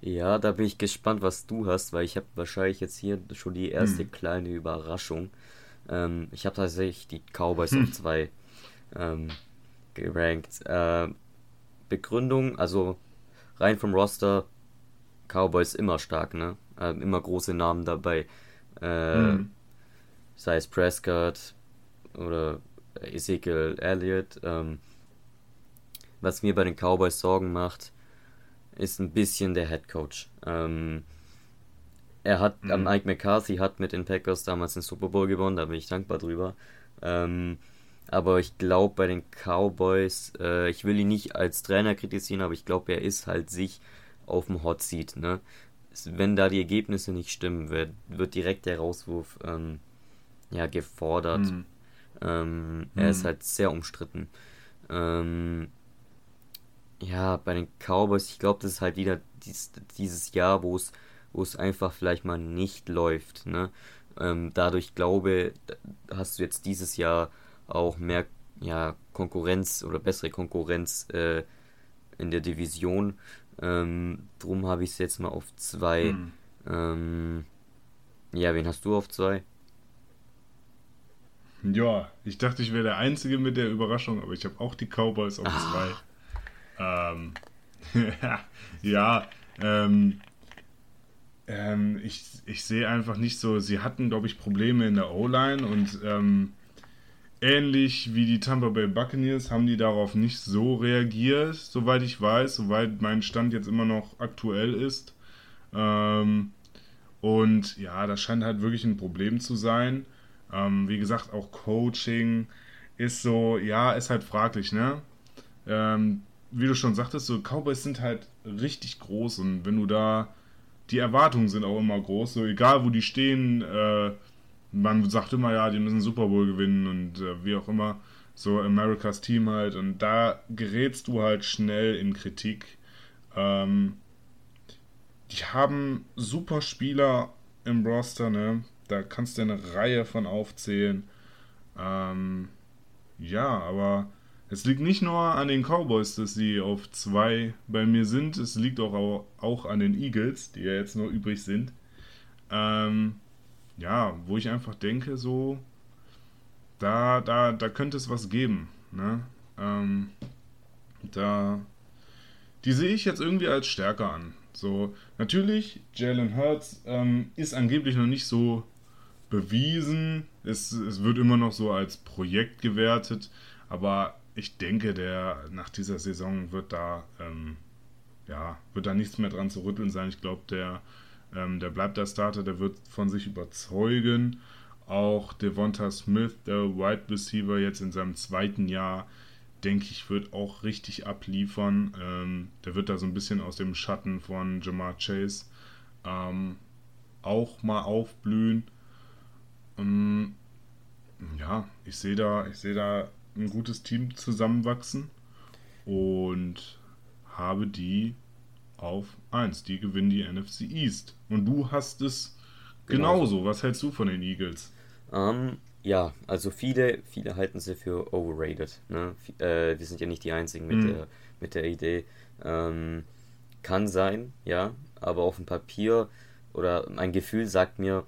Ja, da bin ich gespannt, was du hast, weil ich habe wahrscheinlich jetzt hier schon die erste hm. kleine Überraschung. Ähm, ich habe tatsächlich die Cowboys hm. auf 2 ähm, gerankt. Äh, Begründung, also rein vom Roster, Cowboys immer stark, ne? Äh, immer große Namen dabei. Äh, hm. Sei es Prescott oder Ezekiel Elliott. Ähm, was mir bei den Cowboys Sorgen macht, ist ein bisschen der Head Coach. Ähm, er hat, mhm. Mike McCarthy hat mit den Packers damals den Super Bowl gewonnen, da bin ich dankbar drüber. Ähm, aber ich glaube bei den Cowboys, äh, ich will ihn nicht als Trainer kritisieren, aber ich glaube, er ist halt sich auf dem Hot Seat. Ne? Wenn da die Ergebnisse nicht stimmen, wird, wird direkt der Rauswurf ähm, ja, gefordert. Mhm. Ähm, mhm. Er ist mhm. halt sehr umstritten. Ähm, ja, bei den Cowboys, ich glaube, das ist halt wieder dies, dieses Jahr, wo es wo es einfach vielleicht mal nicht läuft. Ne? Ähm, dadurch glaube, hast du jetzt dieses Jahr auch mehr ja, Konkurrenz oder bessere Konkurrenz äh, in der Division. Ähm, drum habe ich es jetzt mal auf zwei. Mhm. Ähm, ja, wen hast du auf zwei? Ja, ich dachte, ich wäre der Einzige mit der Überraschung, aber ich habe auch die Cowboys auf ah. zwei. Ähm, ja, ähm, ähm, ich, ich sehe einfach nicht so, sie hatten, glaube ich, Probleme in der O-Line und ähm, ähnlich wie die Tampa Bay Buccaneers haben die darauf nicht so reagiert, soweit ich weiß, soweit mein Stand jetzt immer noch aktuell ist. Ähm, und ja, das scheint halt wirklich ein Problem zu sein. Ähm, wie gesagt, auch Coaching ist so, ja, ist halt fraglich, ne? Ähm, wie du schon sagtest, so Cowboys sind halt richtig groß und wenn du da, die Erwartungen sind auch immer groß, so egal wo die stehen, äh, man sagt immer, ja, die müssen Super Bowl gewinnen und äh, wie auch immer, so Americas Team halt und da gerätst du halt schnell in Kritik. Ähm, die haben super Spieler im Roster, ne? Da kannst du eine Reihe von aufzählen. Ähm, ja, aber es liegt nicht nur an den Cowboys, dass sie auf zwei bei mir sind. Es liegt auch, auch an den Eagles, die ja jetzt nur übrig sind. Ähm, ja, wo ich einfach denke, so, da, da, da könnte es was geben. Ne? Ähm, da, die sehe ich jetzt irgendwie als stärker an. So, natürlich, Jalen Hurts ähm, ist angeblich noch nicht so bewiesen. Es, es wird immer noch so als Projekt gewertet, aber ich denke, der nach dieser Saison wird da ähm, ja wird da nichts mehr dran zu rütteln sein. Ich glaube, der ähm, der bleibt der Starter, der wird von sich überzeugen. Auch Devonta Smith, der Wide Receiver, jetzt in seinem zweiten Jahr, denke ich, wird auch richtig abliefern. Ähm, der wird da so ein bisschen aus dem Schatten von Jamar Chase ähm, auch mal aufblühen. Ähm, ja, ich sehe da, ich sehe da ein gutes Team zusammenwachsen und habe die auf 1. Die gewinnen die NFC East. Und du hast es genauso. Was hältst du von den Eagles? Ähm, ja, also viele, viele halten sie für overrated. Ne? Äh, wir sind ja nicht die Einzigen mit, mhm. der, mit der Idee. Ähm, kann sein, ja, aber auf dem Papier oder mein Gefühl sagt mir,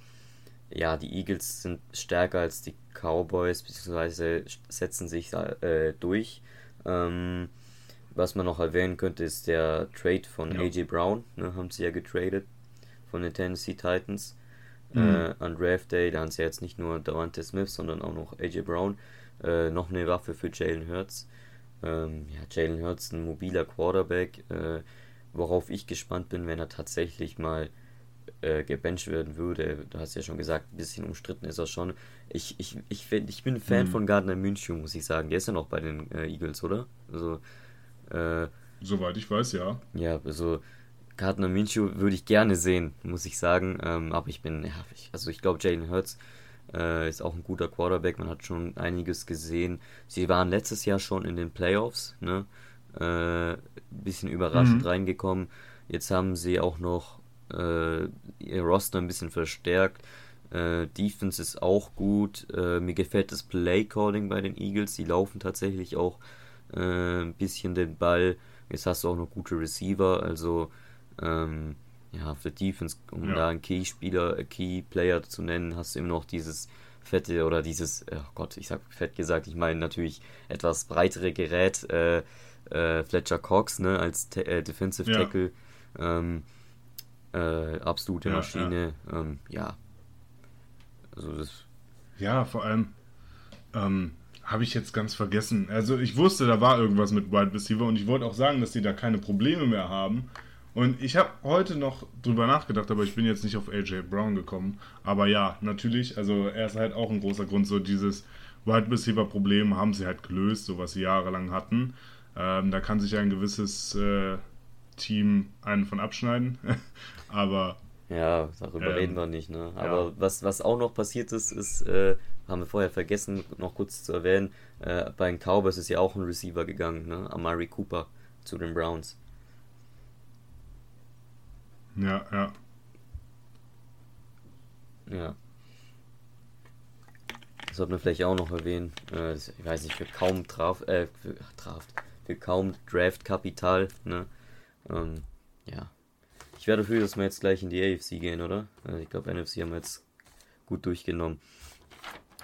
ja, die Eagles sind stärker als die Cowboys, beziehungsweise setzen sich äh, durch. Ähm, was man noch erwähnen könnte, ist der Trade von ja. AJ Brown, ne, haben sie ja getradet von den Tennessee Titans. Mhm. Äh, an Draft Day, da haben sie jetzt nicht nur Davante Smith, sondern auch noch AJ Brown. Äh, noch eine Waffe für Jalen Hurts. Ähm, ja, Jalen Hurts, ein mobiler Quarterback, äh, worauf ich gespannt bin, wenn er tatsächlich mal äh, gebencht werden würde. Du hast ja schon gesagt, ein bisschen umstritten ist er schon. Ich, ich, ich, find, ich bin Fan mhm. von Gardner München, muss ich sagen. Der ist ja noch bei den äh, Eagles, oder? Also, äh, Soweit ich weiß, ja. Ja, also Gardner Minshew würde ich gerne sehen, muss ich sagen. Ähm, aber ich bin, ja, ich, also ich glaube, Jalen Hurts äh, ist auch ein guter Quarterback. Man hat schon einiges gesehen. Sie waren letztes Jahr schon in den Playoffs, ne? Äh, bisschen überraschend mhm. reingekommen. Jetzt haben sie auch noch ihr Roster ein bisschen verstärkt. Äh, Defense ist auch gut. Äh, mir gefällt das Play Calling bei den Eagles. Sie laufen tatsächlich auch äh, ein bisschen den Ball. Jetzt hast du auch noch gute Receiver, also ähm, ja, auf der Defense, um ja. da einen Key-Spieler, äh, Key-Player zu nennen, hast du immer noch dieses fette oder dieses, oh Gott, ich sag fett gesagt, ich meine natürlich etwas breitere Gerät, äh, äh, Fletcher Cox, ne, als äh, Defensive ja. Tackle, ähm, äh, absolute ja, Maschine, ja. Ähm, ja. Also das. Ja, vor allem, ähm, habe ich jetzt ganz vergessen. Also ich wusste, da war irgendwas mit Wide Receiver und ich wollte auch sagen, dass die da keine Probleme mehr haben. Und ich habe heute noch drüber nachgedacht, aber ich bin jetzt nicht auf AJ Brown gekommen. Aber ja, natürlich, also er ist halt auch ein großer Grund, so dieses Wide Receiver Problem haben sie halt gelöst, so was sie jahrelang hatten. Ähm, da kann sich ein gewisses äh, Team einen von abschneiden. aber ja, darüber ähm, reden wir nicht, ne? Aber ja. was, was auch noch passiert ist, ist, äh, haben wir vorher vergessen, noch kurz zu erwähnen, äh, bei den Cowboys ist ja auch ein Receiver gegangen, ne? Amari Cooper zu den Browns. Ja, ja. Ja. Das sollte man vielleicht auch noch erwähnen. Äh, ich weiß nicht, für kaum Traf, äh, für, Draft, für kaum Draft-Kapital, ne? Ähm, ja. Ich wäre dafür, dass wir jetzt gleich in die AFC gehen, oder? Also ich glaube, NFC haben wir jetzt gut durchgenommen.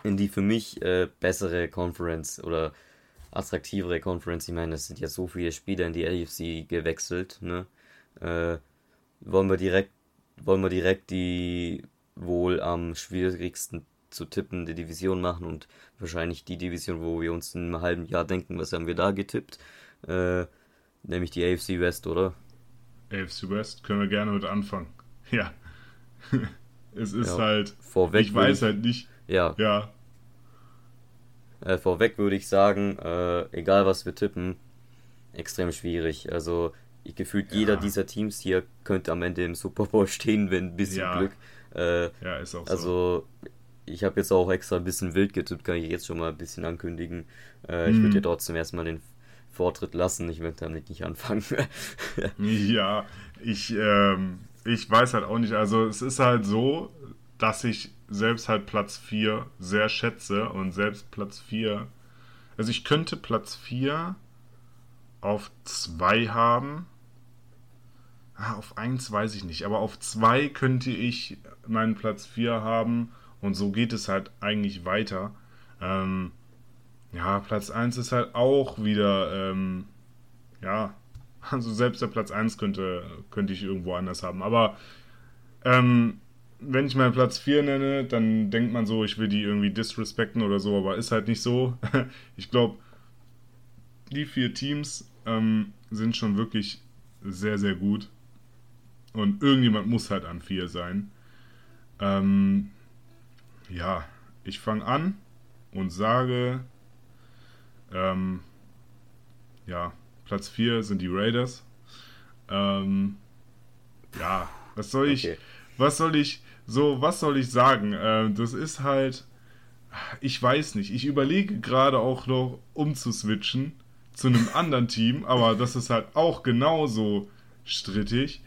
In die für mich äh, bessere Conference oder attraktivere Conference. Ich meine, es sind ja so viele Spieler in die AFC gewechselt. Ne? Äh, wollen wir direkt, wollen wir direkt die wohl am schwierigsten zu tippen die Division machen und wahrscheinlich die Division, wo wir uns in einem halben Jahr denken, was haben wir da getippt? Äh, nämlich die AFC West, oder? AFC West, können wir gerne mit anfangen. Ja. es ist ja, halt. Vorweg ich weiß ich, halt nicht. Ja. Ja. Äh, vorweg würde ich sagen, äh, egal was wir tippen, extrem schwierig. Also ich gefühlt ja. jeder dieser Teams hier könnte am Ende im Super Bowl stehen, wenn ein bisschen ja. Glück. Äh, ja, ist auch also, so. ich habe jetzt auch extra ein bisschen wild getippt, kann ich jetzt schon mal ein bisschen ankündigen. Äh, hm. Ich würde dir trotzdem erstmal den Vortritt lassen. Ich möchte damit nicht anfangen. ja, ich, ähm, ich weiß halt auch nicht. Also es ist halt so, dass ich selbst halt Platz 4 sehr schätze und selbst Platz 4. Also ich könnte Platz 4 auf 2 haben. Ah, auf 1 weiß ich nicht, aber auf 2 könnte ich meinen Platz 4 haben und so geht es halt eigentlich weiter. Ähm, ja, Platz 1 ist halt auch wieder, ähm, ja, also selbst der Platz 1 könnte, könnte ich irgendwo anders haben. Aber ähm, wenn ich meinen Platz 4 nenne, dann denkt man so, ich will die irgendwie disrespekten oder so, aber ist halt nicht so. ich glaube, die vier Teams ähm, sind schon wirklich sehr, sehr gut. Und irgendjemand muss halt an 4 sein. Ähm, ja, ich fange an und sage, ähm, ja, Platz 4 sind die Raiders. Ähm, ja, was soll ich, okay. was soll ich, so, was soll ich sagen? Ähm, das ist halt, ich weiß nicht. Ich überlege gerade auch noch umzuswitchen zu einem anderen Team, aber das ist halt auch genauso strittig.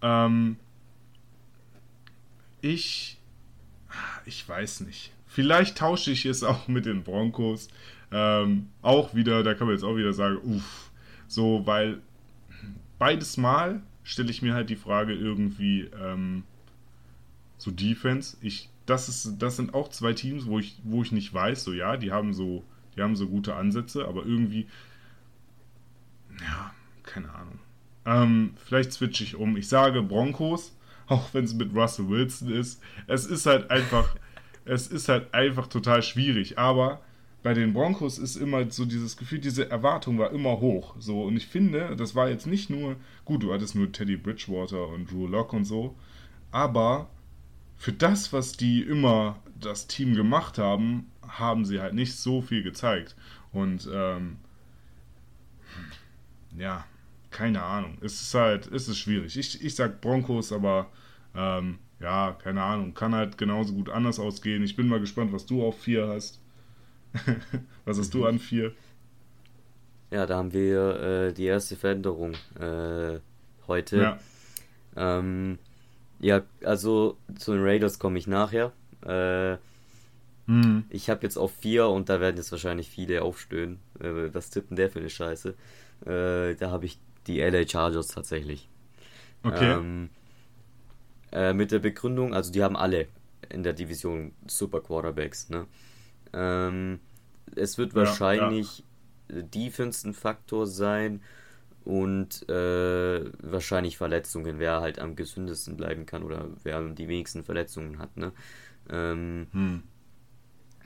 Ähm, ich, ich weiß nicht. Vielleicht tausche ich es auch mit den Broncos. Ähm, auch wieder, da kann man jetzt auch wieder sagen, uff, so, weil beides Mal stelle ich mir halt die Frage irgendwie, ähm, so Defense. Ich, das ist, das sind auch zwei Teams, wo ich, wo ich nicht weiß, so ja, die haben so, die haben so gute Ansätze, aber irgendwie, ja, keine Ahnung. Ähm, vielleicht switche ich um. Ich sage Broncos, auch wenn es mit Russell Wilson ist. Es ist halt einfach, es ist halt einfach total schwierig. Aber bei den Broncos ist immer so dieses Gefühl, diese Erwartung war immer hoch. So, und ich finde, das war jetzt nicht nur, gut, du hattest nur Teddy Bridgewater und Drew Locke und so, aber für das, was die immer das Team gemacht haben, haben sie halt nicht so viel gezeigt. Und ähm, ja, keine Ahnung. Es ist halt, es ist schwierig. Ich, ich sag Broncos, aber ähm, ja, keine Ahnung. Kann halt genauso gut anders ausgehen. Ich bin mal gespannt, was du auf 4 hast. was hast du an 4? Ja, da haben wir äh, die erste Veränderung äh, heute. Ja. Ähm, ja, also zu den Raiders komme ich nachher. Äh, mhm. Ich habe jetzt auf 4 und da werden jetzt wahrscheinlich viele aufstöhnen. Äh, was tippen der für eine Scheiße? Äh, da habe ich die LA Chargers tatsächlich. Okay. Ähm, äh, mit der Begründung, also die haben alle in der Division super Quarterbacks. Ne? Ähm, es wird wahrscheinlich ja, ja. Defense ein Faktor sein und äh, wahrscheinlich Verletzungen, wer halt am gesündesten bleiben kann oder wer die wenigsten Verletzungen hat. Ne? Ähm, hm.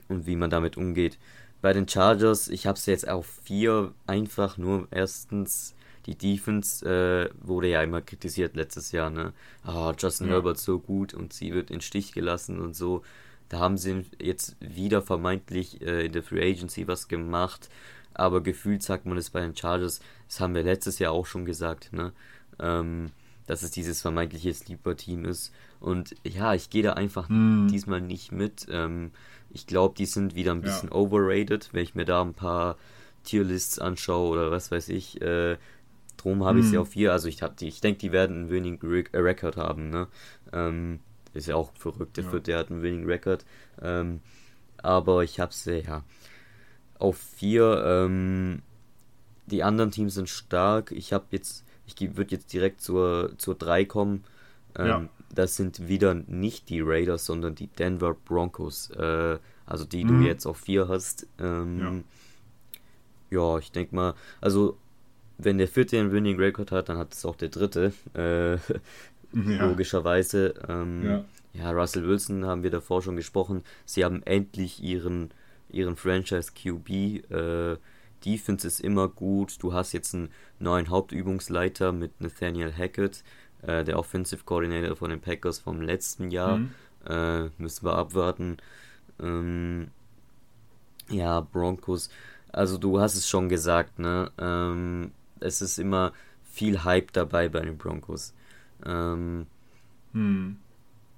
Und wie man damit umgeht. Bei den Chargers, ich habe es jetzt auf vier einfach nur erstens die Defense äh, wurde ja immer kritisiert letztes Jahr, ne? Ah, Justin ja. Herbert so gut und sie wird in Stich gelassen und so. Da haben sie jetzt wieder vermeintlich äh, in der Free Agency was gemacht, aber gefühlt sagt man es bei den Chargers, das haben wir letztes Jahr auch schon gesagt, ne? Ähm, dass es dieses vermeintliche Sleeper-Team ist. Und ja, ich gehe da einfach hm. diesmal nicht mit. Ähm, ich glaube, die sind wieder ein bisschen ja. overrated, wenn ich mir da ein paar Tierlists anschaue oder was weiß ich. Äh, drum habe ich sie auf vier. Also ich, ich denke, die werden einen Winning Record haben. Ne? Ähm, ist ja auch verrückt, der ja. Vierte hat einen Winning Record. Ähm, aber ich habe sie ja auf vier. Ähm, die anderen Teams sind stark. Ich habe jetzt, ich würde jetzt direkt zur, zur 3 kommen. Ähm, ja. Das sind wieder nicht die Raiders, sondern die Denver Broncos. Äh, also die mhm. du jetzt auf vier hast. Ähm, ja. ja, ich denke mal, also wenn der vierte einen Winning Record hat, dann hat es auch der dritte. Äh, ja. Logischerweise. Ähm, ja. ja. Russell Wilson haben wir davor schon gesprochen. Sie haben endlich ihren, ihren Franchise QB. Äh, Defense ist immer gut. Du hast jetzt einen neuen Hauptübungsleiter mit Nathaniel Hackett, äh, der Offensive Coordinator von den Packers vom letzten Jahr. Mhm. Äh, müssen wir abwarten. Ähm, ja, Broncos. Also du hast es schon gesagt, ne? Ähm, es ist immer viel Hype dabei bei den Broncos. Ähm, hm.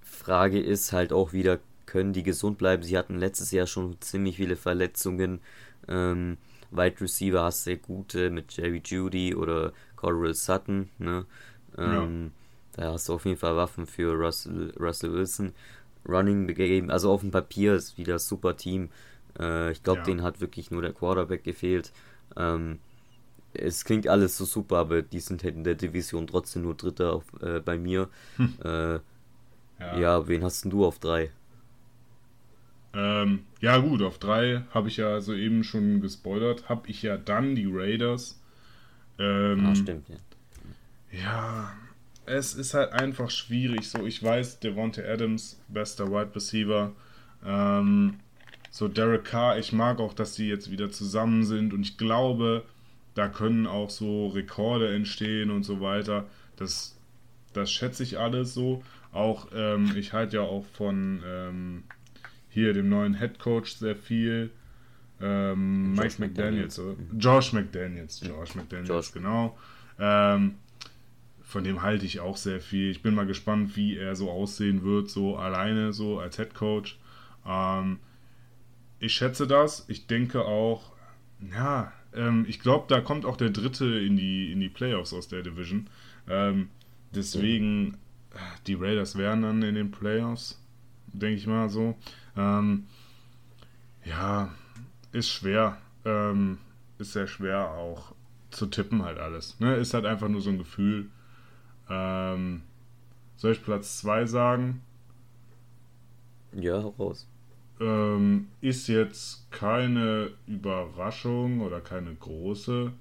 Frage ist halt auch wieder, können die gesund bleiben? Sie hatten letztes Jahr schon ziemlich viele Verletzungen. Ähm, Wide Receiver hast sehr gute mit Jerry Judy oder Corral Sutton. Ne? Ähm, ja. Da hast du auf jeden Fall Waffen für Russell, Russell Wilson. Running Game, also auf dem Papier ist wieder ein super Team. Äh, ich glaube, ja. denen hat wirklich nur der Quarterback gefehlt. Ähm, es klingt alles so super, aber die sind halt in der Division trotzdem nur Dritter auf, äh, bei mir. Hm. Äh, ja. ja. wen hast denn du auf drei? Ähm, ja, gut, auf drei habe ich ja soeben schon gespoilert. Habe ich ja dann die Raiders. Ähm, ah, stimmt, ja. Ja, es ist halt einfach schwierig. So, ich weiß, Devonta Adams, bester Wide Receiver. Ähm, so, Derek Carr, ich mag auch, dass die jetzt wieder zusammen sind und ich glaube, da können auch so Rekorde entstehen und so weiter. Das, das schätze ich alles so. Auch ähm, ich halte ja auch von ähm, hier dem neuen Head Coach sehr viel. Ähm, Mike McDaniels, McDaniels. Josh McDaniels, Josh McDaniels, Josh. genau. Ähm, von dem halte ich auch sehr viel. Ich bin mal gespannt, wie er so aussehen wird, so alleine, so als Head Coach. Ähm, ich schätze das. Ich denke auch, ja, ähm, ich glaube, da kommt auch der dritte in die, in die Playoffs aus der Division. Ähm, deswegen, die Raiders wären dann in den Playoffs, denke ich mal so. Ähm, ja, ist schwer. Ähm, ist sehr schwer auch zu tippen halt alles. Ne? Ist halt einfach nur so ein Gefühl. Ähm, soll ich Platz 2 sagen? Ja, raus. Ähm, ist jetzt keine Überraschung oder keine große.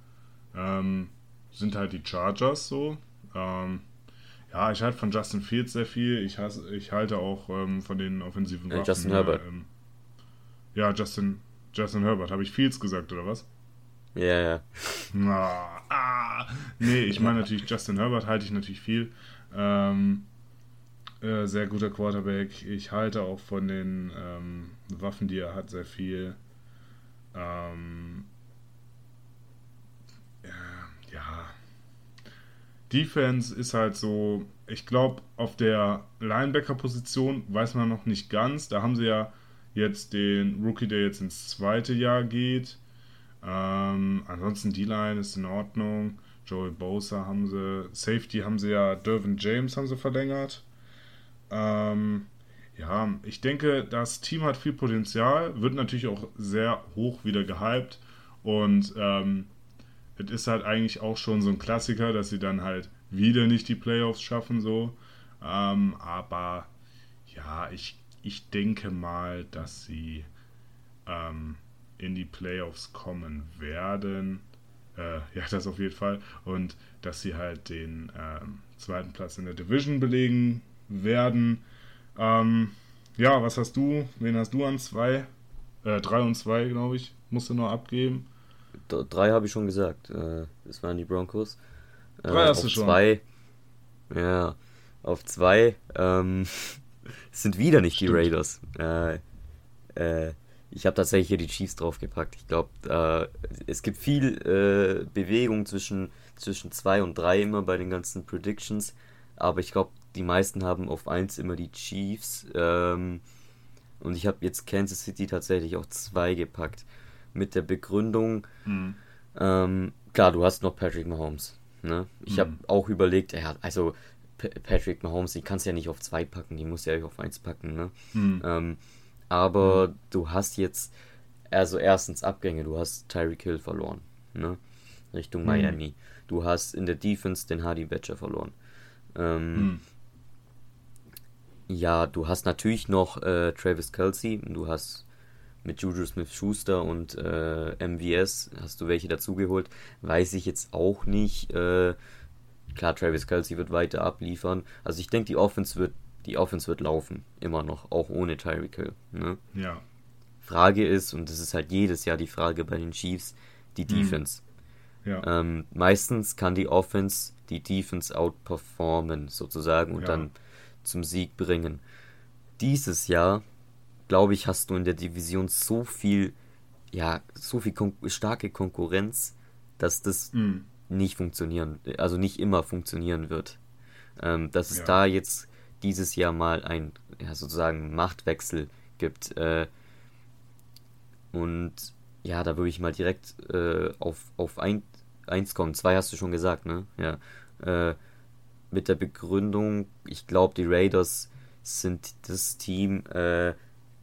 Ähm, sind halt die Chargers so. Ähm, ja, ich halte von Justin Fields sehr viel. Ich, hasse, ich halte auch ähm, von den offensiven Waffen. Justin Herbert. Ähm, ja, Justin, Justin Herbert. Habe ich Fields gesagt, oder was? Ja, ja. Na, ah, nee, ich meine natürlich Justin Herbert halte ich natürlich viel. Ähm, äh, sehr guter Quarterback. Ich halte auch von den ähm, Waffen, die er hat, sehr viel. Ähm, ja, ja. Defense ist halt so, ich glaube, auf der Linebacker-Position weiß man noch nicht ganz. Da haben sie ja jetzt den Rookie, der jetzt ins zweite Jahr geht. Ähm, ansonsten D-Line ist in Ordnung. Joey Bosa haben sie. Safety haben sie ja, Dervin James haben sie verlängert. Ähm, ja, ich denke, das Team hat viel Potenzial, wird natürlich auch sehr hoch wieder gehypt. Und ähm, es ist halt eigentlich auch schon so ein Klassiker, dass sie dann halt wieder nicht die Playoffs schaffen, so. Ähm, aber ja, ich, ich denke mal, dass sie ähm, in die Playoffs kommen werden. Äh, ja, das auf jeden Fall. Und dass sie halt den ähm, zweiten Platz in der Division belegen werden. Ähm, ja, was hast du? Wen hast du an zwei? Äh, drei und zwei, glaube ich. Musst du noch abgeben. Drei habe ich schon gesagt. Äh, das waren die Broncos. Äh, drei hast du schon. Zwei, ja, auf zwei ähm, sind wieder nicht Stimmt. die Raiders. Äh, äh, ich habe tatsächlich hier die Chiefs draufgepackt. Ich glaube, äh, es gibt viel äh, Bewegung zwischen, zwischen zwei und drei immer bei den ganzen Predictions. Aber ich glaube, die meisten haben auf 1 immer die Chiefs. Ähm, und ich habe jetzt Kansas City tatsächlich auf 2 gepackt. Mit der Begründung, mhm. ähm, klar, du hast noch Patrick Mahomes. Ne? Ich mhm. habe auch überlegt, ja, also P Patrick Mahomes, die kannst du ja nicht auf 2 packen, die muss ja auf 1 packen. Ne? Mhm. Ähm, aber du hast jetzt, also erstens Abgänge, du hast Tyreek Hill verloren. Ne? Richtung mhm. Miami. Du hast in der Defense den Hardy Badger verloren. Ähm, hm. Ja, du hast natürlich noch äh, Travis Kelsey, du hast mit Juju Smith-Schuster und äh, MVS hast du welche dazugeholt. Weiß ich jetzt auch nicht. Äh, klar, Travis Kelsey wird weiter abliefern. Also ich denke, die Offense wird die Offense wird laufen, immer noch, auch ohne Tyreek Hill. Ne? Ja. Frage ist, und das ist halt jedes Jahr die Frage bei den Chiefs, die hm. Defense. Ja. Ähm, meistens kann die Offense die Defense outperformen, sozusagen, und ja. dann zum Sieg bringen. Dieses Jahr, glaube ich, hast du in der Division so viel, ja, so viel kon starke Konkurrenz, dass das mhm. nicht funktionieren, also nicht immer funktionieren wird. Ähm, dass es ja. da jetzt dieses Jahr mal ein, ja, sozusagen Machtwechsel gibt. Äh, und ja, da würde ich mal direkt äh, auf, auf ein, eins kommen. Zwei hast du schon gesagt, ne? Ja. Äh, mit der Begründung, ich glaube, die Raiders sind das Team, äh,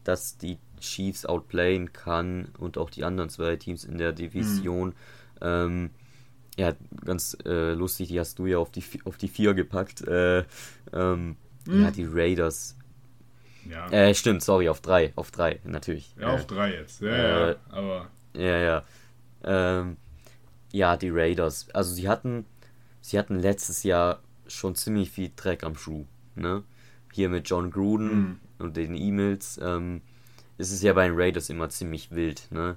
das die Chiefs outplayen kann und auch die anderen zwei Teams in der Division. Mhm. Ähm, ja, ganz äh, lustig, die hast du ja auf die, auf die vier gepackt. Äh, ähm, mhm. Ja, die Raiders. Ja. Äh, stimmt, sorry, auf drei, auf drei, natürlich. Ja, auf drei jetzt, ja, ja, äh, aber. Ja, ja. Ähm, ja, die Raiders. Also sie hatten, sie hatten letztes Jahr schon ziemlich viel Dreck am Schuh. Ne? Hier mit John Gruden mhm. und den E-Mails ähm, ist es ja bei den Raiders immer ziemlich wild. Ne?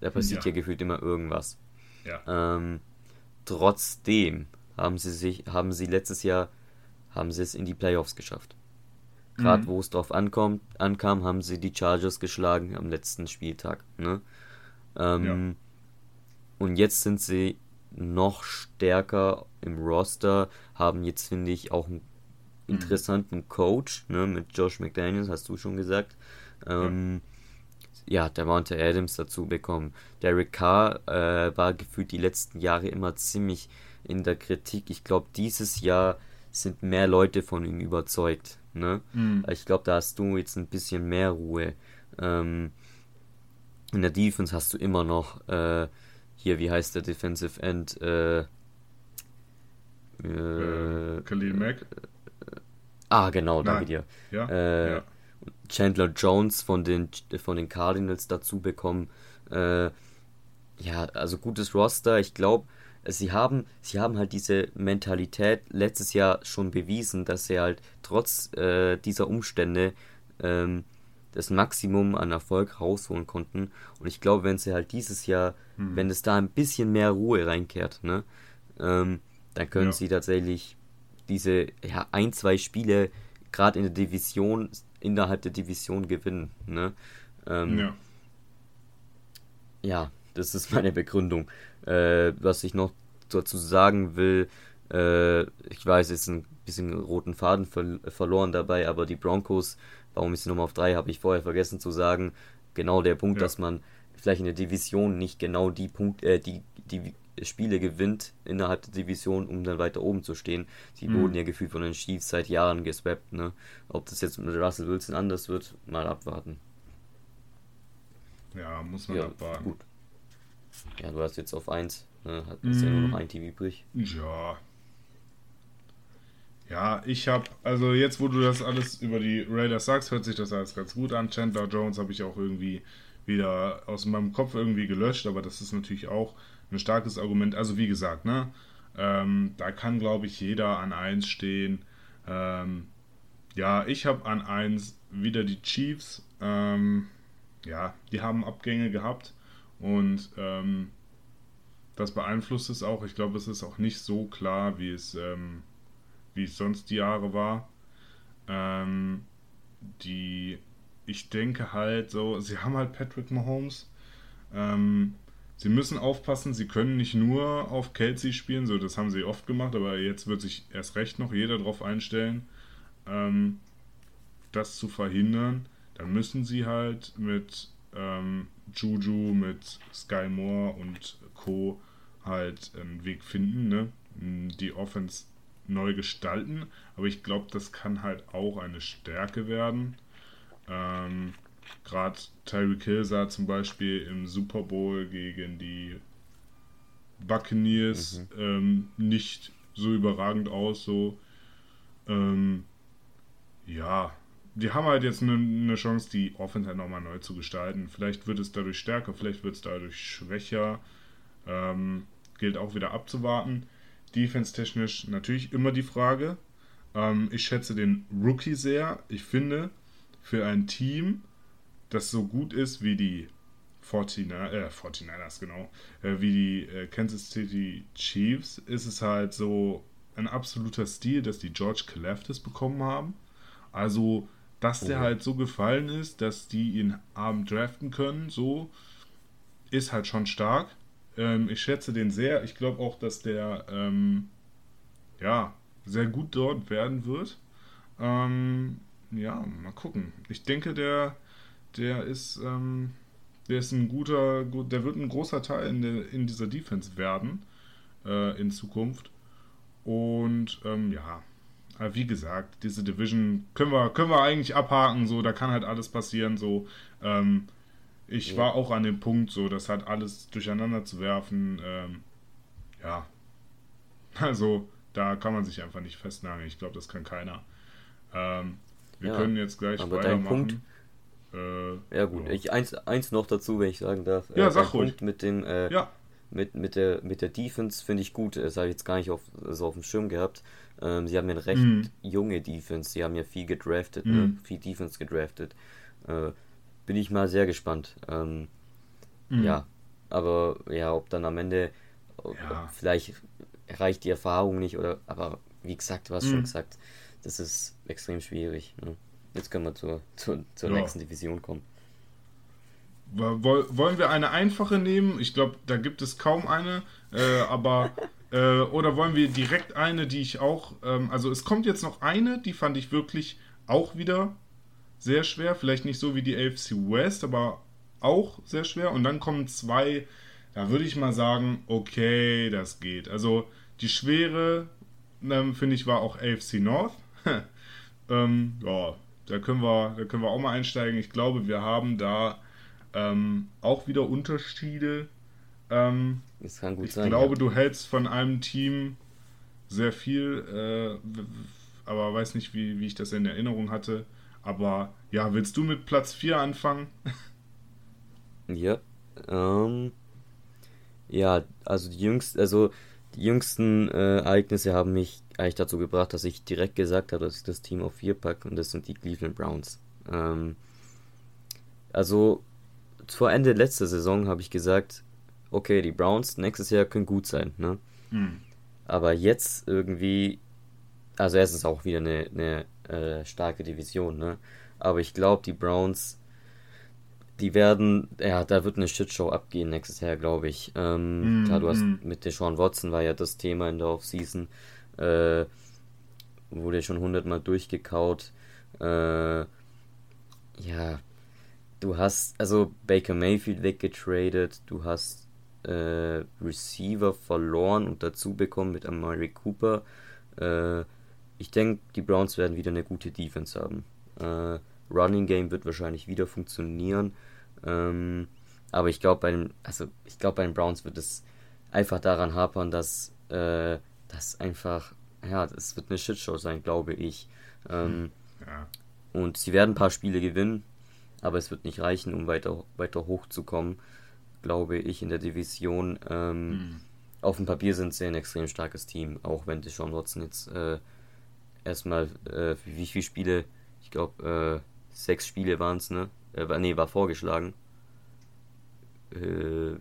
Da passiert ja, ja gefühlt immer irgendwas. Ja. Ähm, trotzdem haben sie sich, haben sie letztes Jahr, haben sie es in die Playoffs geschafft. Gerade mhm. wo es drauf ankommt, ankam, haben sie die Chargers geschlagen am letzten Spieltag. Ne? Ähm, ja. Und jetzt sind sie noch stärker im Roster, haben jetzt, finde ich, auch einen mhm. interessanten mhm. Coach, ne, mit Josh McDaniels, hast du schon gesagt. Ähm, ja. ja, der Monte Adams dazu bekommen. Derek Carr äh, war gefühlt die letzten Jahre immer ziemlich in der Kritik. Ich glaube, dieses Jahr sind mehr Leute von ihm überzeugt. Ne? Mhm. Ich glaube, da hast du jetzt ein bisschen mehr Ruhe. Ähm, in der Defense hast du immer noch äh, hier, wie heißt der Defensive End? Äh, äh, Khalil Mack. ah, genau, danke dir. Ja, äh, ja. Chandler Jones von den, von den Cardinals dazu bekommen. Äh, ja, also gutes Roster. Ich glaube, sie haben, sie haben halt diese Mentalität letztes Jahr schon bewiesen, dass sie halt trotz äh, dieser Umstände ähm, das Maximum an Erfolg rausholen konnten. Und ich glaube, wenn sie halt dieses Jahr, hm. wenn es da ein bisschen mehr Ruhe reinkehrt, ne, ähm, dann können ja. sie tatsächlich diese ja, ein, zwei Spiele gerade in der Division, innerhalb der Division gewinnen. Ne? Ähm, ja. ja, das ist meine Begründung. Äh, was ich noch dazu sagen will, äh, ich weiß, es ist ein bisschen roten Faden ver verloren dabei, aber die Broncos, warum ich sie nochmal auf drei habe ich vorher vergessen zu sagen, genau der Punkt, ja. dass man vielleicht in der Division nicht genau die Punkt, äh, die, die Spiele gewinnt innerhalb der Division, um dann weiter oben zu stehen. Die mhm. wurden ja gefühlt von den Chiefs seit Jahren geswappt, ne? Ob das jetzt mit Russell Wilson anders wird, mal abwarten. Ja, muss man ja, abwarten. Gut. Ja, du hast jetzt auf 1, ne? Hat mhm. ja nur noch ein Team übrig. Ja. Ja, ich habe, also jetzt, wo du das alles über die Raiders sagst, hört sich das alles ganz gut an. Chandler Jones habe ich auch irgendwie wieder aus meinem Kopf irgendwie gelöscht, aber das ist natürlich auch ein starkes Argument. Also wie gesagt, ne, ähm, da kann, glaube ich, jeder an 1 stehen. Ähm, ja, ich habe an 1 wieder die Chiefs. Ähm, ja, die haben Abgänge gehabt und ähm, das beeinflusst es auch. Ich glaube, es ist auch nicht so klar, wie es, ähm, wie es sonst die Jahre war. Ähm, die, ich denke halt so, sie haben halt Patrick Mahomes. Ähm, sie müssen aufpassen, sie können nicht nur auf Kelsey spielen, so das haben sie oft gemacht, aber jetzt wird sich erst recht noch jeder darauf einstellen, ähm, das zu verhindern. Dann müssen sie halt mit ähm, Juju, mit Sky Moore und Co. halt einen Weg finden, ne? die Offense neu gestalten. Aber ich glaube, das kann halt auch eine Stärke werden. Ähm, Gerade Tyreek Hill sah zum Beispiel im Super Bowl gegen die Buccaneers mhm. ähm, nicht so überragend aus. So, ähm, ja, die haben halt jetzt eine, eine Chance, die Offense halt nochmal neu zu gestalten. Vielleicht wird es dadurch stärker, vielleicht wird es dadurch schwächer. Ähm, gilt auch wieder abzuwarten. Defense-technisch natürlich immer die Frage. Ähm, ich schätze den Rookie sehr. Ich finde, für ein Team, das so gut ist wie die 49, äh, 49ers, genau, äh, wie die äh, Kansas City Chiefs, ist es halt so ein absoluter Stil, dass die George Kalafdis bekommen haben. Also, dass der oh. halt so gefallen ist, dass die ihn abend draften können, so, ist halt schon stark. Ähm, ich schätze den sehr. Ich glaube auch, dass der, ähm, ja, sehr gut dort werden wird. Ähm, ja, mal gucken. Ich denke, der der ist, ähm, der ist ein guter, gut, der wird ein großer Teil in, der, in dieser Defense werden äh, in Zukunft. Und ähm, ja, wie gesagt, diese Division können wir, können wir eigentlich abhaken, so, da kann halt alles passieren, so. Ähm, ich ja. war auch an dem Punkt, so, das halt alles durcheinander zu werfen, ähm, ja. Also, da kann man sich einfach nicht festnageln. Ich glaube, das kann keiner. Ähm, wir ja, können jetzt gleich weitermachen. Punkt, äh, ja gut, ja. ich eins, eins noch dazu, wenn ich sagen darf. Ja, äh, sag ruhig. Punkt mit dem äh, ja. mit, mit der mit der Defense finde ich gut. Das habe ich jetzt gar nicht auf, so auf dem Schirm gehabt. Ähm, sie haben ja eine recht mhm. junge Defense. Sie haben ja viel gedraftet, ne? mhm. ne? viel Defense gedraftet. Bin ich mal sehr gespannt. Ähm, mhm. Ja, aber ja, ob dann am Ende ja. vielleicht reicht die Erfahrung nicht oder aber wie gesagt, du hast schon mhm. gesagt, das ist extrem schwierig. Ne? Jetzt können wir zur, zur, zur ja. nächsten Division kommen. Wollen wir eine einfache nehmen? Ich glaube, da gibt es kaum eine. Äh, aber äh, oder wollen wir direkt eine, die ich auch. Ähm, also es kommt jetzt noch eine, die fand ich wirklich auch wieder sehr schwer. Vielleicht nicht so wie die AFC West, aber auch sehr schwer. Und dann kommen zwei, da würde ich mal sagen, okay, das geht. Also Die Schwere, ähm, finde ich, war auch AFC North. ähm, ja, da können, wir, da können wir auch mal einsteigen. Ich glaube, wir haben da ähm, auch wieder Unterschiede. Ähm, das kann gut ich sein. Glaube, ja. du hältst von einem Team sehr viel, äh, aber weiß nicht, wie, wie ich das in Erinnerung hatte. Aber ja, willst du mit Platz 4 anfangen? ja. Ähm, ja, also die jüngsten, also die jüngsten äh, Ereignisse haben mich eigentlich dazu gebracht, dass ich direkt gesagt habe, dass ich das Team auf 4 packe und das sind die Cleveland Browns. Ähm, also vor Ende letzter Saison habe ich gesagt, okay, die Browns nächstes Jahr können gut sein, ne? Mhm. Aber jetzt irgendwie, also es ist auch wieder eine, eine äh, starke Division, ne? Aber ich glaube, die Browns, die werden, ja, da wird eine Shitshow abgehen nächstes Jahr, glaube ich. Ähm, mm, klar, du hast mm. mit Deshaun Watson war ja das Thema in der Offseason. Äh, wurde schon hundertmal durchgekaut. Äh, ja, du hast also Baker Mayfield weggetradet, du hast äh, Receiver verloren und dazu bekommen mit Amari Cooper. Äh, ich denke, die Browns werden wieder eine gute Defense haben. Äh, Running Game wird wahrscheinlich wieder funktionieren. Ähm, aber ich glaube, bei den, also ich glaube, bei den Browns wird es einfach daran hapern, dass äh, das einfach, ja, es wird eine Shitshow sein, glaube ich. Ähm, ja. Und sie werden ein paar Spiele gewinnen, aber es wird nicht reichen, um weiter, weiter hochzukommen, glaube ich, in der Division. Ähm, mhm. Auf dem Papier sind sie ein extrem starkes Team, auch wenn Deshaun Watson jetzt äh, erstmal, äh, wie viele Spiele, ich glaube, äh, sechs Spiele waren es, ne? Äh, nee, war vorgeschlagen. Äh,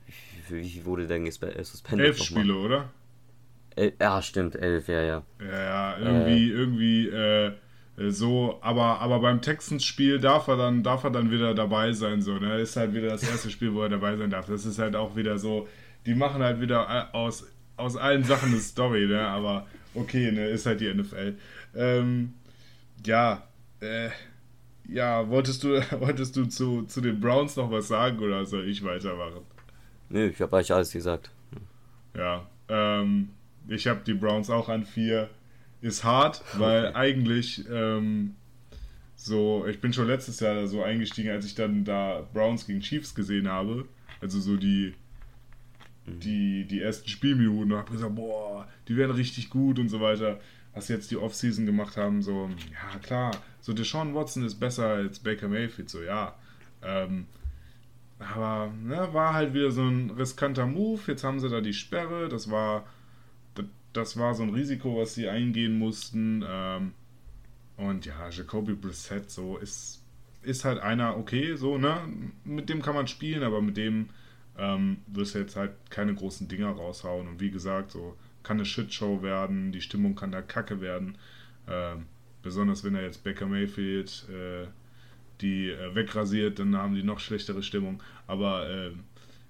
wie, wie wurde denn äh, suspendiert? Elf Spiele, oder? El ja, stimmt, elf, ja, ja. Ja, ja, irgendwie, irgendwie, äh, äh, so, aber, aber beim Texans-Spiel darf er dann, darf er dann wieder dabei sein, so, ne? Ist halt wieder das erste Spiel, wo er dabei sein darf. Das ist halt auch wieder so, die machen halt wieder aus, aus allen Sachen eine Story, ne? Aber okay, ne, ist halt die NFL. Ähm, ja, äh, ja, wolltest du, wolltest du zu, zu den Browns noch was sagen oder soll ich weitermachen? Nö, ich habe eigentlich alles gesagt. Ja, ähm, ich habe die Browns auch an vier. Ist hart, weil okay. eigentlich ähm, so, ich bin schon letztes Jahr so eingestiegen, als ich dann da Browns gegen Chiefs gesehen habe. Also so die, mhm. die, die ersten Spielminuten und habe gesagt, boah, die werden richtig gut und so weiter was jetzt die Offseason gemacht haben, so, ja klar, so Deshaun Watson ist besser als Baker Mayfield, so ja. Ähm, aber ne, war halt wieder so ein riskanter Move. Jetzt haben sie da die Sperre. Das war, das war so ein Risiko, was sie eingehen mussten. Ähm, und ja, Jacoby Brissett so ist, ist halt einer, okay, so, ne? Mit dem kann man spielen, aber mit dem ähm, wirst du jetzt halt keine großen Dinger raushauen. Und wie gesagt, so kann eine Shitshow werden, die Stimmung kann da kacke werden. Äh, besonders wenn er jetzt Baker Mayfield äh, die äh, wegrasiert, dann haben die noch schlechtere Stimmung. Aber ähm,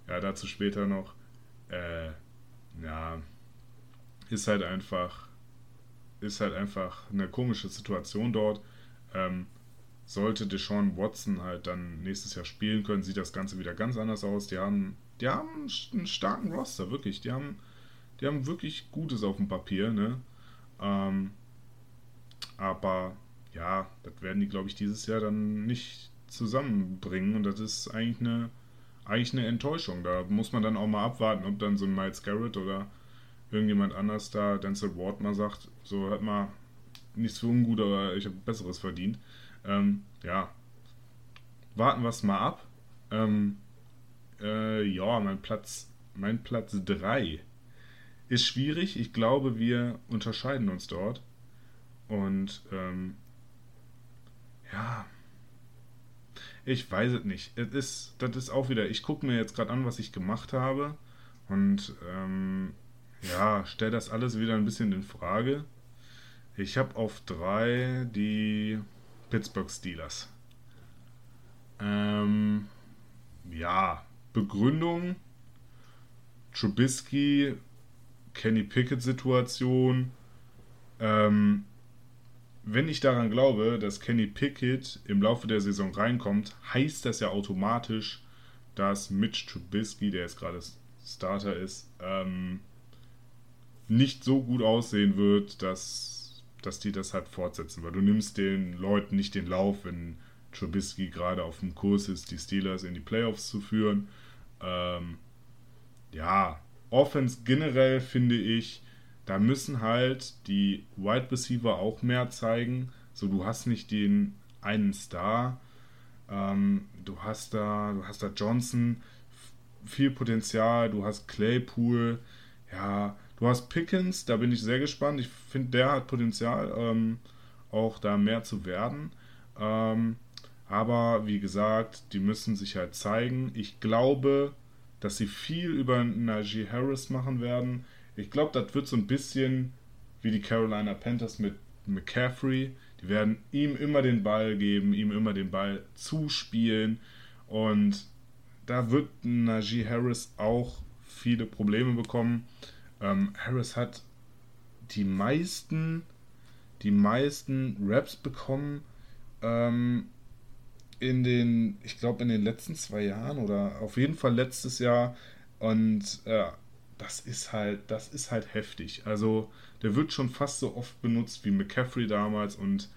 ja, dazu später noch. Äh, ja, ist halt einfach, ist halt einfach eine komische Situation dort. Ähm, sollte Deshaun Watson halt dann nächstes Jahr spielen können, sieht das Ganze wieder ganz anders aus. Die haben, die haben einen starken Roster, wirklich. Die haben die haben wirklich Gutes auf dem Papier, ne? Ähm, aber ja, das werden die, glaube ich, dieses Jahr dann nicht zusammenbringen und das ist eigentlich eine, eigentlich eine Enttäuschung. Da muss man dann auch mal abwarten, ob dann so ein Miles Garrett oder irgendjemand anders da, Denzel Ward mal sagt, so hat mal nichts für ungut, aber ich habe Besseres verdient. Ähm, ja, warten wir es mal ab. Ähm, äh, ja, mein Platz, mein Platz 3 ist schwierig. Ich glaube, wir unterscheiden uns dort. Und ähm, ja, ich weiß es nicht. Es ist, das ist auch wieder, ich gucke mir jetzt gerade an, was ich gemacht habe. Und ähm, ja, stelle das alles wieder ein bisschen in Frage. Ich habe auf drei die Pittsburgh Steelers. Ähm, ja, Begründung. Trubisky Kenny Pickett-Situation. Ähm, wenn ich daran glaube, dass Kenny Pickett im Laufe der Saison reinkommt, heißt das ja automatisch, dass Mitch Trubisky, der jetzt gerade Starter ist, ähm, nicht so gut aussehen wird, dass, dass die das halt fortsetzen. Weil du nimmst den Leuten nicht den Lauf, wenn Trubisky gerade auf dem Kurs ist, die Steelers in die Playoffs zu führen. Ähm, ja, Offense generell finde ich, da müssen halt die Wide Receiver auch mehr zeigen. So, du hast nicht den einen Star. Ähm, du hast da, du hast da Johnson, viel Potenzial, du hast Claypool, ja, du hast Pickens, da bin ich sehr gespannt. Ich finde, der hat Potenzial, ähm, auch da mehr zu werden. Ähm, aber wie gesagt, die müssen sich halt zeigen. Ich glaube, dass sie viel über Najee Harris machen werden. Ich glaube, das wird so ein bisschen wie die Carolina Panthers mit McCaffrey. Die werden ihm immer den Ball geben, ihm immer den Ball zuspielen. Und da wird Najee Harris auch viele Probleme bekommen. Ähm, Harris hat die meisten, die meisten Raps bekommen ähm, in den, ich glaube, in den letzten zwei Jahren oder auf jeden Fall letztes Jahr. Und äh, das ist halt, das ist halt heftig. Also der wird schon fast so oft benutzt wie McCaffrey damals und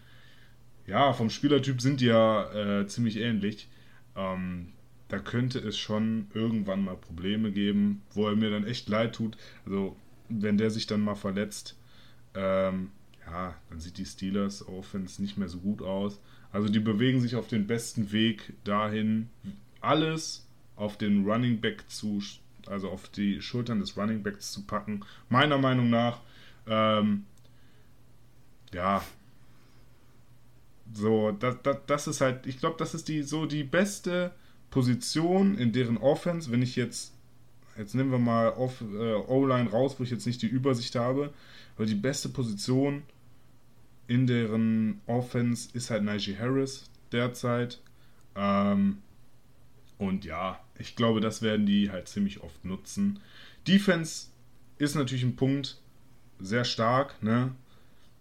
ja, vom Spielertyp sind die ja äh, ziemlich ähnlich. Ähm, da könnte es schon irgendwann mal Probleme geben, wo er mir dann echt leid tut. Also wenn der sich dann mal verletzt, ähm, ja, dann sieht die Steelers Offense nicht mehr so gut aus. Also die bewegen sich auf den besten Weg dahin, alles auf den Running Back zu, also auf die Schultern des Running Backs zu packen. Meiner Meinung nach, ähm, ja, so, das, das, das ist halt, ich glaube, das ist die so die beste Position in deren Offense, wenn ich jetzt, jetzt nehmen wir mal äh, O-Line raus, wo ich jetzt nicht die Übersicht habe, aber die beste Position in deren Offense ist halt Najee Harris derzeit. Ähm, und ja, ich glaube, das werden die halt ziemlich oft nutzen. Defense ist natürlich ein Punkt, sehr stark, ne?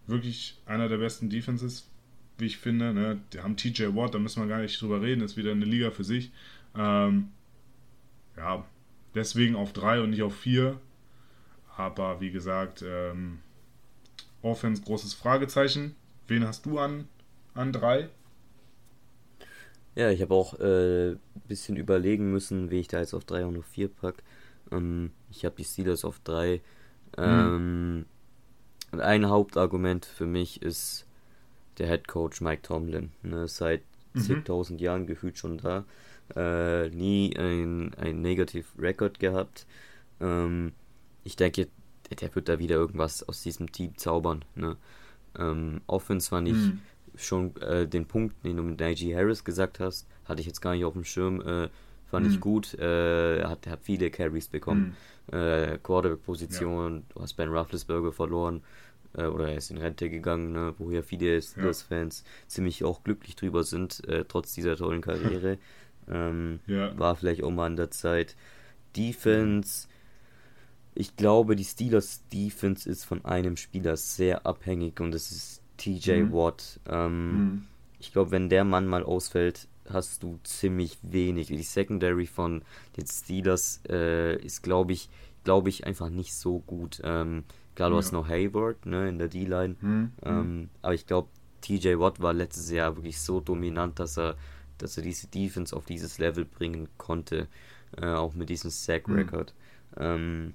Wirklich einer der besten Defenses, wie ich finde. Ne? Die haben TJ Watt, da müssen wir gar nicht drüber reden, ist wieder eine Liga für sich. Ähm, ja, deswegen auf 3 und nicht auf 4. Aber wie gesagt, ähm, Offense großes Fragezeichen. Wen hast du an, an drei? Ja, ich habe auch ein äh, bisschen überlegen müssen, wie ich da jetzt auf 3 und auf 4 packe. Ähm, ich habe die Steelers auf 3. Ähm, mhm. ein Hauptargument für mich ist der Head Coach Mike Tomlin. Ne, seit mhm. zigtausend Jahren gefühlt schon da. Äh, nie ein, ein Negative Record gehabt. Ähm, ich denke, der wird da wieder irgendwas aus diesem Team zaubern. Ne? Ähm, Offense fand ich mhm. schon äh, den Punkt, den du mit Najee Harris gesagt hast, hatte ich jetzt gar nicht auf dem Schirm. Äh, fand mhm. ich gut. Äh, er, hat, hat viele Carries bekommen. Mhm. Äh, Quarterback-Position, ja. du hast Ben Roethlisberger verloren. Äh, oder er ist in Rente gegangen, ne, wo ja viele Steelers-Fans ja. ziemlich auch glücklich drüber sind, äh, trotz dieser tollen Karriere. ähm, ja. War vielleicht auch mal an der Zeit. Defense ich glaube, die Steelers Defense ist von einem Spieler sehr abhängig und das ist TJ mhm. Watt. Ähm, mhm. Ich glaube, wenn der Mann mal ausfällt, hast du ziemlich wenig. Die Secondary von den Steelers äh, ist, glaube ich, glaube ich, einfach nicht so gut. Ähm, klar, du ja. hast noch Hayward ne, in der D-Line, mhm. ähm, aber ich glaube, TJ Watt war letztes Jahr wirklich so dominant, dass er, dass er diese Defense auf dieses Level bringen konnte, äh, auch mit diesem Sack-Record. Mhm. Ähm,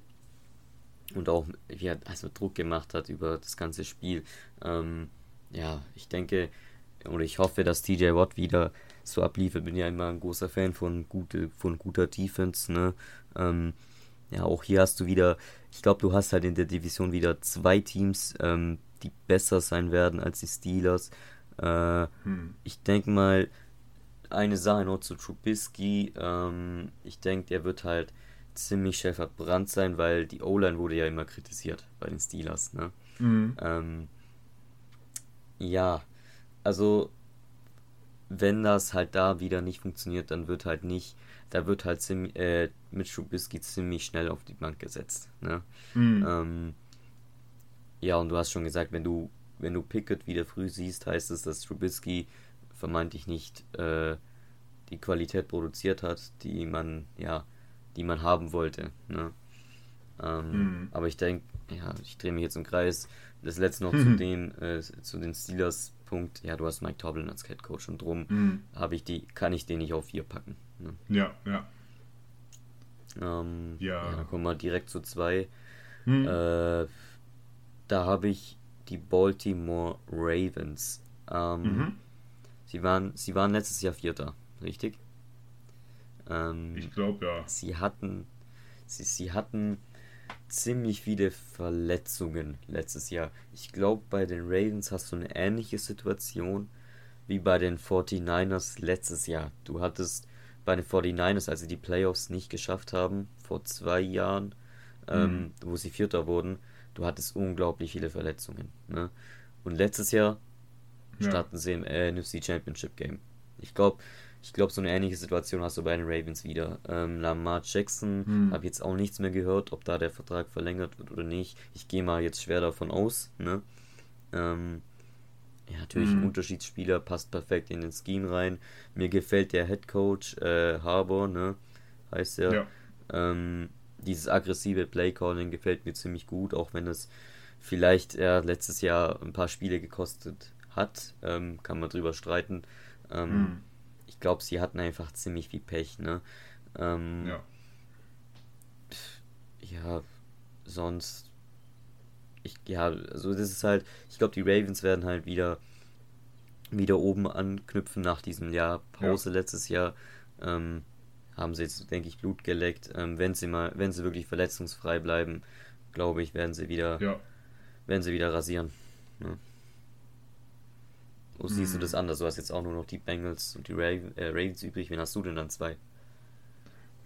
und auch wie er also Druck gemacht hat über das ganze Spiel. Ähm, ja, ich denke oder ich hoffe, dass TJ Watt wieder so abliefert. Bin ja immer ein großer Fan von, gute, von guter Defense. Ne? Ähm, ja, auch hier hast du wieder, ich glaube, du hast halt in der Division wieder zwei Teams, ähm, die besser sein werden als die Steelers. Äh, hm. Ich denke mal, eine Sache noch zu Trubisky. Ähm, ich denke, der wird halt ziemlich schnell verbrannt sein, weil die O-Line wurde ja immer kritisiert bei den Steelers. Ne? Mhm. Ähm, ja, also wenn das halt da wieder nicht funktioniert, dann wird halt nicht, da wird halt ziemlich, äh, mit Trubisky ziemlich schnell auf die Bank gesetzt. Ne? Mhm. Ähm, ja, und du hast schon gesagt, wenn du, wenn du Pickett wieder früh siehst, heißt es, dass Trubisky vermeintlich nicht äh, die Qualität produziert hat, die man ja die man haben wollte. Ne? Ähm, mhm. Aber ich denke, ja, ich drehe mich jetzt im Kreis. Das letzte noch mhm. zu den, äh, zu den Steelers Punkt. Ja, du hast Mike Tomlin als Head Coach und drum mhm. habe ich die, kann ich den nicht auf vier packen. Ne? Ja, ja. Ähm, ja. ja. Dann kommen wir direkt zu zwei. Mhm. Äh, da habe ich die Baltimore Ravens. Ähm, mhm. sie, waren, sie waren letztes Jahr Vierter, richtig? Ähm, ich glaube ja. Sie hatten, sie, sie hatten ziemlich viele Verletzungen letztes Jahr. Ich glaube, bei den Ravens hast du eine ähnliche Situation wie bei den 49ers letztes Jahr. Du hattest bei den 49ers, als sie die Playoffs nicht geschafft haben, vor zwei Jahren, ähm, mhm. wo sie Vierter wurden, du hattest unglaublich viele Verletzungen. Ne? Und letztes Jahr ja. starten sie im äh, NFC Championship Game. Ich glaube, ich glaube, so eine ähnliche Situation hast du bei den Ravens wieder. Ähm, Lamar Jackson, hm. habe jetzt auch nichts mehr gehört, ob da der Vertrag verlängert wird oder nicht. Ich gehe mal jetzt schwer davon aus. Ne? Ähm, ja, natürlich hm. ein Unterschiedsspieler, passt perfekt in den Scheme rein. Mir gefällt der Head Coach äh, Harbour, ne? heißt er. Ja. Ähm, dieses aggressive Playcalling gefällt mir ziemlich gut, auch wenn es vielleicht ja, letztes Jahr ein paar Spiele gekostet hat. Ähm, kann man drüber streiten. Ähm, hm glaube, sie hatten einfach ziemlich viel Pech, ne? Ähm, ja. Ja, sonst. Ich, ja, also das ist halt, ich glaube, die Ravens werden halt wieder wieder oben anknüpfen nach diesem Jahr Pause ja. letztes Jahr. Ähm, haben sie jetzt, denke ich, Blut geleckt. Ähm, wenn sie mal, wenn sie wirklich verletzungsfrei bleiben, glaube ich, werden sie wieder, ja. werden sie wieder rasieren. Ja. Oder siehst du das hm. anders? Du hast jetzt auch nur noch die Bengals und die Ravens, äh, Ravens übrig. Wen hast du denn dann zwei?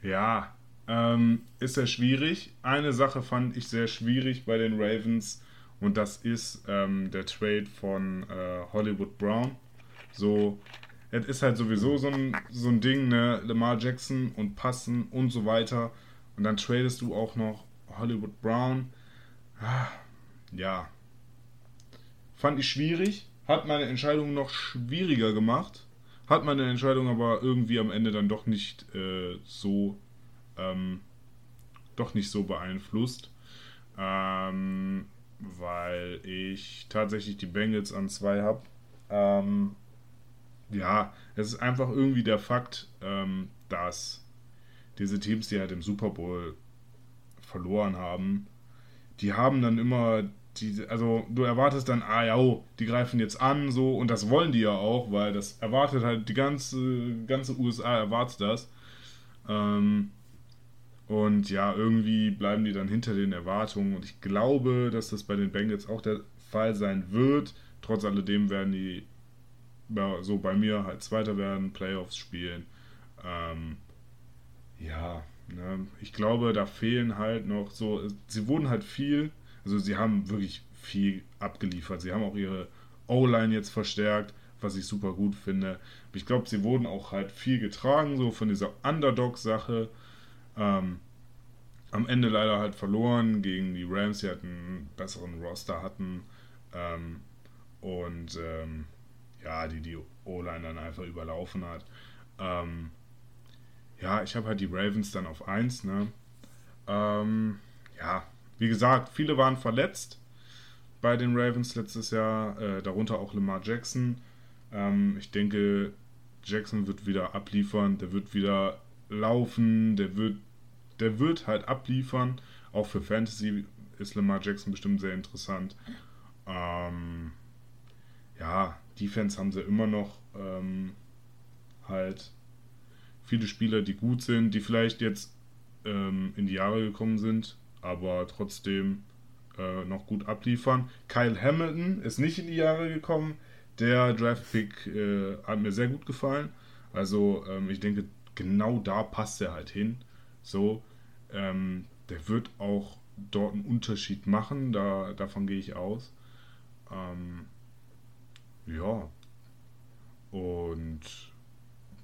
Ja, ähm, ist sehr schwierig. Eine Sache fand ich sehr schwierig bei den Ravens und das ist ähm, der Trade von äh, Hollywood Brown. So, es ist halt sowieso so ein, so ein Ding, ne? Lamar Jackson und Passen und so weiter. Und dann tradest du auch noch Hollywood Brown. Ah, ja. Fand ich schwierig hat meine Entscheidung noch schwieriger gemacht, hat meine Entscheidung aber irgendwie am Ende dann doch nicht äh, so ähm, doch nicht so beeinflusst, ähm, weil ich tatsächlich die Bengals an zwei habe. Ähm, ja, es ist einfach irgendwie der Fakt, ähm, dass diese Teams, die halt im Super Bowl verloren haben, die haben dann immer die, also du erwartest dann, ah ja, oh, die greifen jetzt an, so, und das wollen die ja auch, weil das erwartet halt, die ganze, ganze USA erwartet das. Ähm, und ja, irgendwie bleiben die dann hinter den Erwartungen. Und ich glaube, dass das bei den Bengals auch der Fall sein wird. Trotz alledem werden die ja, so bei mir halt Zweiter werden, Playoffs spielen. Ähm, ja, ne, ich glaube, da fehlen halt noch so, sie wurden halt viel also sie haben wirklich viel abgeliefert. Sie haben auch ihre O-Line jetzt verstärkt, was ich super gut finde. Ich glaube, sie wurden auch halt viel getragen, so von dieser Underdog-Sache. Ähm, am Ende leider halt verloren gegen die Rams, die halt einen besseren Roster hatten. Ähm, und ähm, ja, die die O-Line dann einfach überlaufen hat. Ähm, ja, ich habe halt die Ravens dann auf 1, ne? Ähm, ja, wie gesagt, viele waren verletzt bei den Ravens letztes Jahr, äh, darunter auch Lamar Jackson. Ähm, ich denke, Jackson wird wieder abliefern, der wird wieder laufen, der wird, der wird halt abliefern. Auch für Fantasy ist Lamar Jackson bestimmt sehr interessant. Ähm, ja, Defense haben sie immer noch ähm, halt viele Spieler, die gut sind, die vielleicht jetzt ähm, in die Jahre gekommen sind, aber trotzdem äh, noch gut abliefern. Kyle Hamilton ist nicht in die Jahre gekommen. Der Draftpick äh, hat mir sehr gut gefallen. Also ähm, ich denke, genau da passt er halt hin. So, ähm, der wird auch dort einen Unterschied machen. Da, davon gehe ich aus. Ähm, ja. Und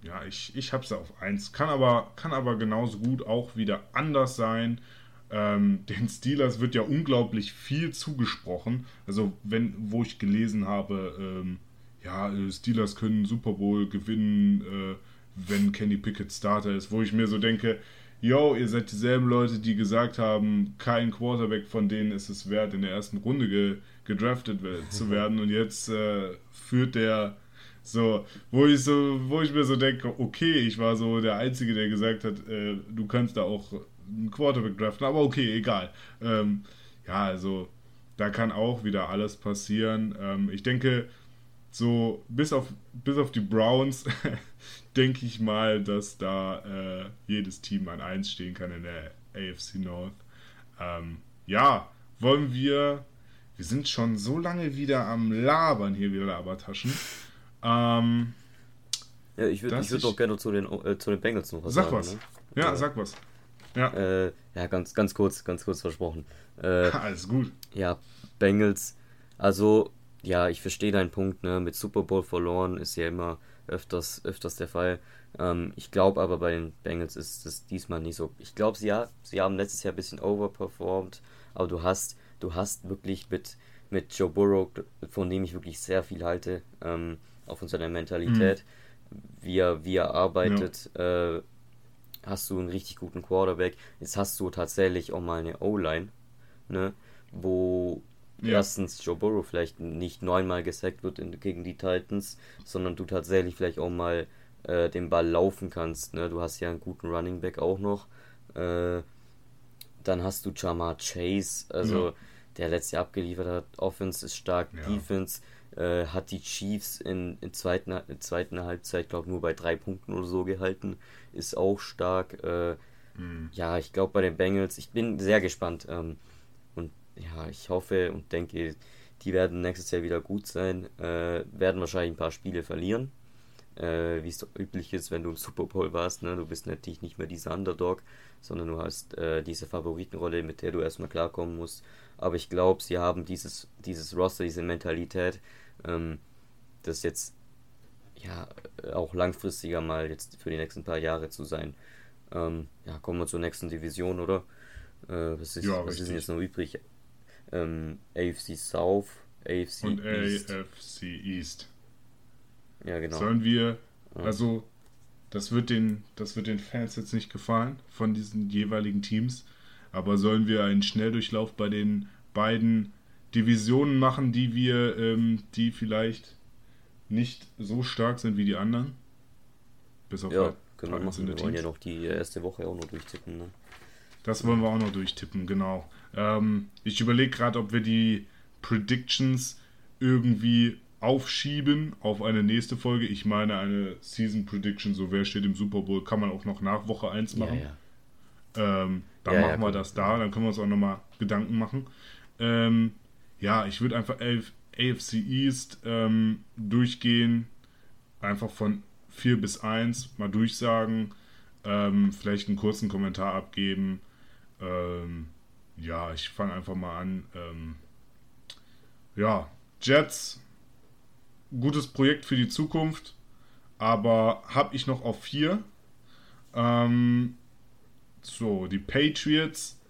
ja, ich, ich habe es auf 1. Kann aber, kann aber genauso gut auch wieder anders sein. Ähm, den Steelers wird ja unglaublich viel zugesprochen. Also, wenn, wo ich gelesen habe, ähm, ja, äh, Steelers können Super Bowl gewinnen, äh, wenn Kenny Pickett Starter ist, wo ich mir so denke, yo, ihr seid dieselben Leute, die gesagt haben, kein Quarterback von denen ist es wert, in der ersten Runde ge gedraftet zu werden. Und jetzt äh, führt der so, wo ich so, wo ich mir so denke, okay, ich war so der Einzige, der gesagt hat, äh, du kannst da auch einen Quarterback draften, aber okay, egal. Ähm, ja, also da kann auch wieder alles passieren. Ähm, ich denke, so bis auf, bis auf die Browns denke ich mal, dass da äh, jedes Team an 1 stehen kann in der AFC North. Ähm, ja, wollen wir. Wir sind schon so lange wieder am Labern hier, wieder Labertaschen. Ähm, ja, ich würde würd auch gerne zu den, äh, zu den Bengals noch was sag sagen. Was. Ne? Ja, ja, sag was. Ja, äh, ja ganz, ganz kurz, ganz kurz versprochen. Äh, Alles gut. Ja, Bengals. Also, ja, ich verstehe deinen Punkt, ne? Mit Super Bowl verloren ist ja immer öfters, öfters der Fall. Ähm, ich glaube aber bei den Bengals ist es diesmal nicht so. Ich glaube, sie, ja, sie haben letztes Jahr ein bisschen overperformed, aber du hast, du hast wirklich mit, mit Joe Burrow, von dem ich wirklich sehr viel halte, ähm, auch von seiner Mentalität, mhm. wie, er, wie er arbeitet, ja. äh, hast du einen richtig guten Quarterback. Jetzt hast du tatsächlich auch mal eine O-Line, ne, wo ja. erstens Joe Burrow vielleicht nicht neunmal gesackt wird in, gegen die Titans, sondern du tatsächlich vielleicht auch mal äh, den Ball laufen kannst. Ne? Du hast ja einen guten Running Back auch noch. Äh, dann hast du Jamar Chase, also ja. der letztes Jahr abgeliefert hat. Offense ist stark, ja. Defense äh, hat die Chiefs in, in, zweiten, in zweiten Halbzeit, glaube nur bei drei Punkten oder so gehalten. Ist auch stark. Äh, mhm. Ja, ich glaube bei den Bengals, ich bin sehr gespannt. Ähm, ja, ich hoffe und denke, die werden nächstes Jahr wieder gut sein, äh, werden wahrscheinlich ein paar Spiele verlieren, äh, wie es üblich ist, wenn du im Super Bowl warst. Ne? Du bist natürlich nicht mehr dieser Underdog, sondern du hast äh, diese Favoritenrolle, mit der du erstmal klarkommen musst. Aber ich glaube, sie haben dieses, dieses Roster, diese Mentalität, ähm, das jetzt ja auch langfristiger mal jetzt für die nächsten paar Jahre zu sein. Ähm, ja, kommen wir zur nächsten Division, oder? Äh, was ist, ja, was ist denn jetzt noch übrig? ähm, AFC South, AFC und East. AFC East. Ja, genau. Sollen wir, also das wird den, das wird den Fans jetzt nicht gefallen von diesen jeweiligen Teams, aber sollen wir einen Schnelldurchlauf bei den beiden Divisionen machen, die wir, ähm, die vielleicht nicht so stark sind wie die anderen? Bis auf ja, können wir machen. Wir wollen ja noch die erste Woche auch noch durchtippen, ne? Das wollen wir auch noch durchtippen, genau. Ähm, ich überlege gerade, ob wir die Predictions irgendwie aufschieben auf eine nächste Folge. Ich meine, eine Season Prediction, so wer steht im Super Bowl, kann man auch noch nach Woche 1 machen. Ja, ja. Ähm, dann ja, machen wir das da, dann können wir uns auch nochmal Gedanken machen. Ähm, ja, ich würde einfach AFC East ähm, durchgehen, einfach von 4 bis 1 mal durchsagen, ähm, vielleicht einen kurzen Kommentar abgeben. Ähm, ja, ich fange einfach mal an. Ähm, ja, Jets, gutes Projekt für die Zukunft, aber habe ich noch auf vier. Ähm, so, die Patriots.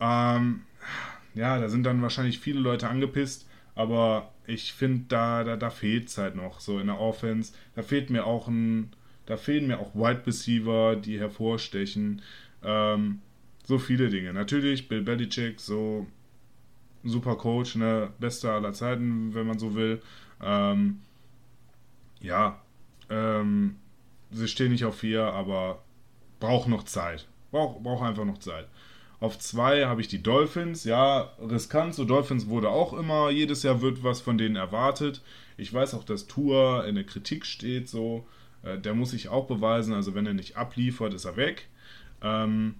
Ähm, ja, da sind dann wahrscheinlich viele Leute angepisst, aber ich finde, da, da, da fehlt es halt noch so in der Offense. Da fehlt mir auch ein, da fehlen mir auch Wide Receiver, die hervorstechen. Ähm, so viele Dinge. Natürlich, Bill Belichick, so super Coach, ne, bester aller Zeiten, wenn man so will. Ähm, ja, ähm, sie stehen nicht auf vier, aber braucht noch Zeit. Braucht brauch einfach noch Zeit. Auf zwei habe ich die Dolphins. Ja, riskant. So Dolphins wurde auch immer, jedes Jahr wird was von denen erwartet. Ich weiß auch, dass Tour in der Kritik steht, so. Äh, der muss sich auch beweisen. Also, wenn er nicht abliefert, ist er weg. Ähm,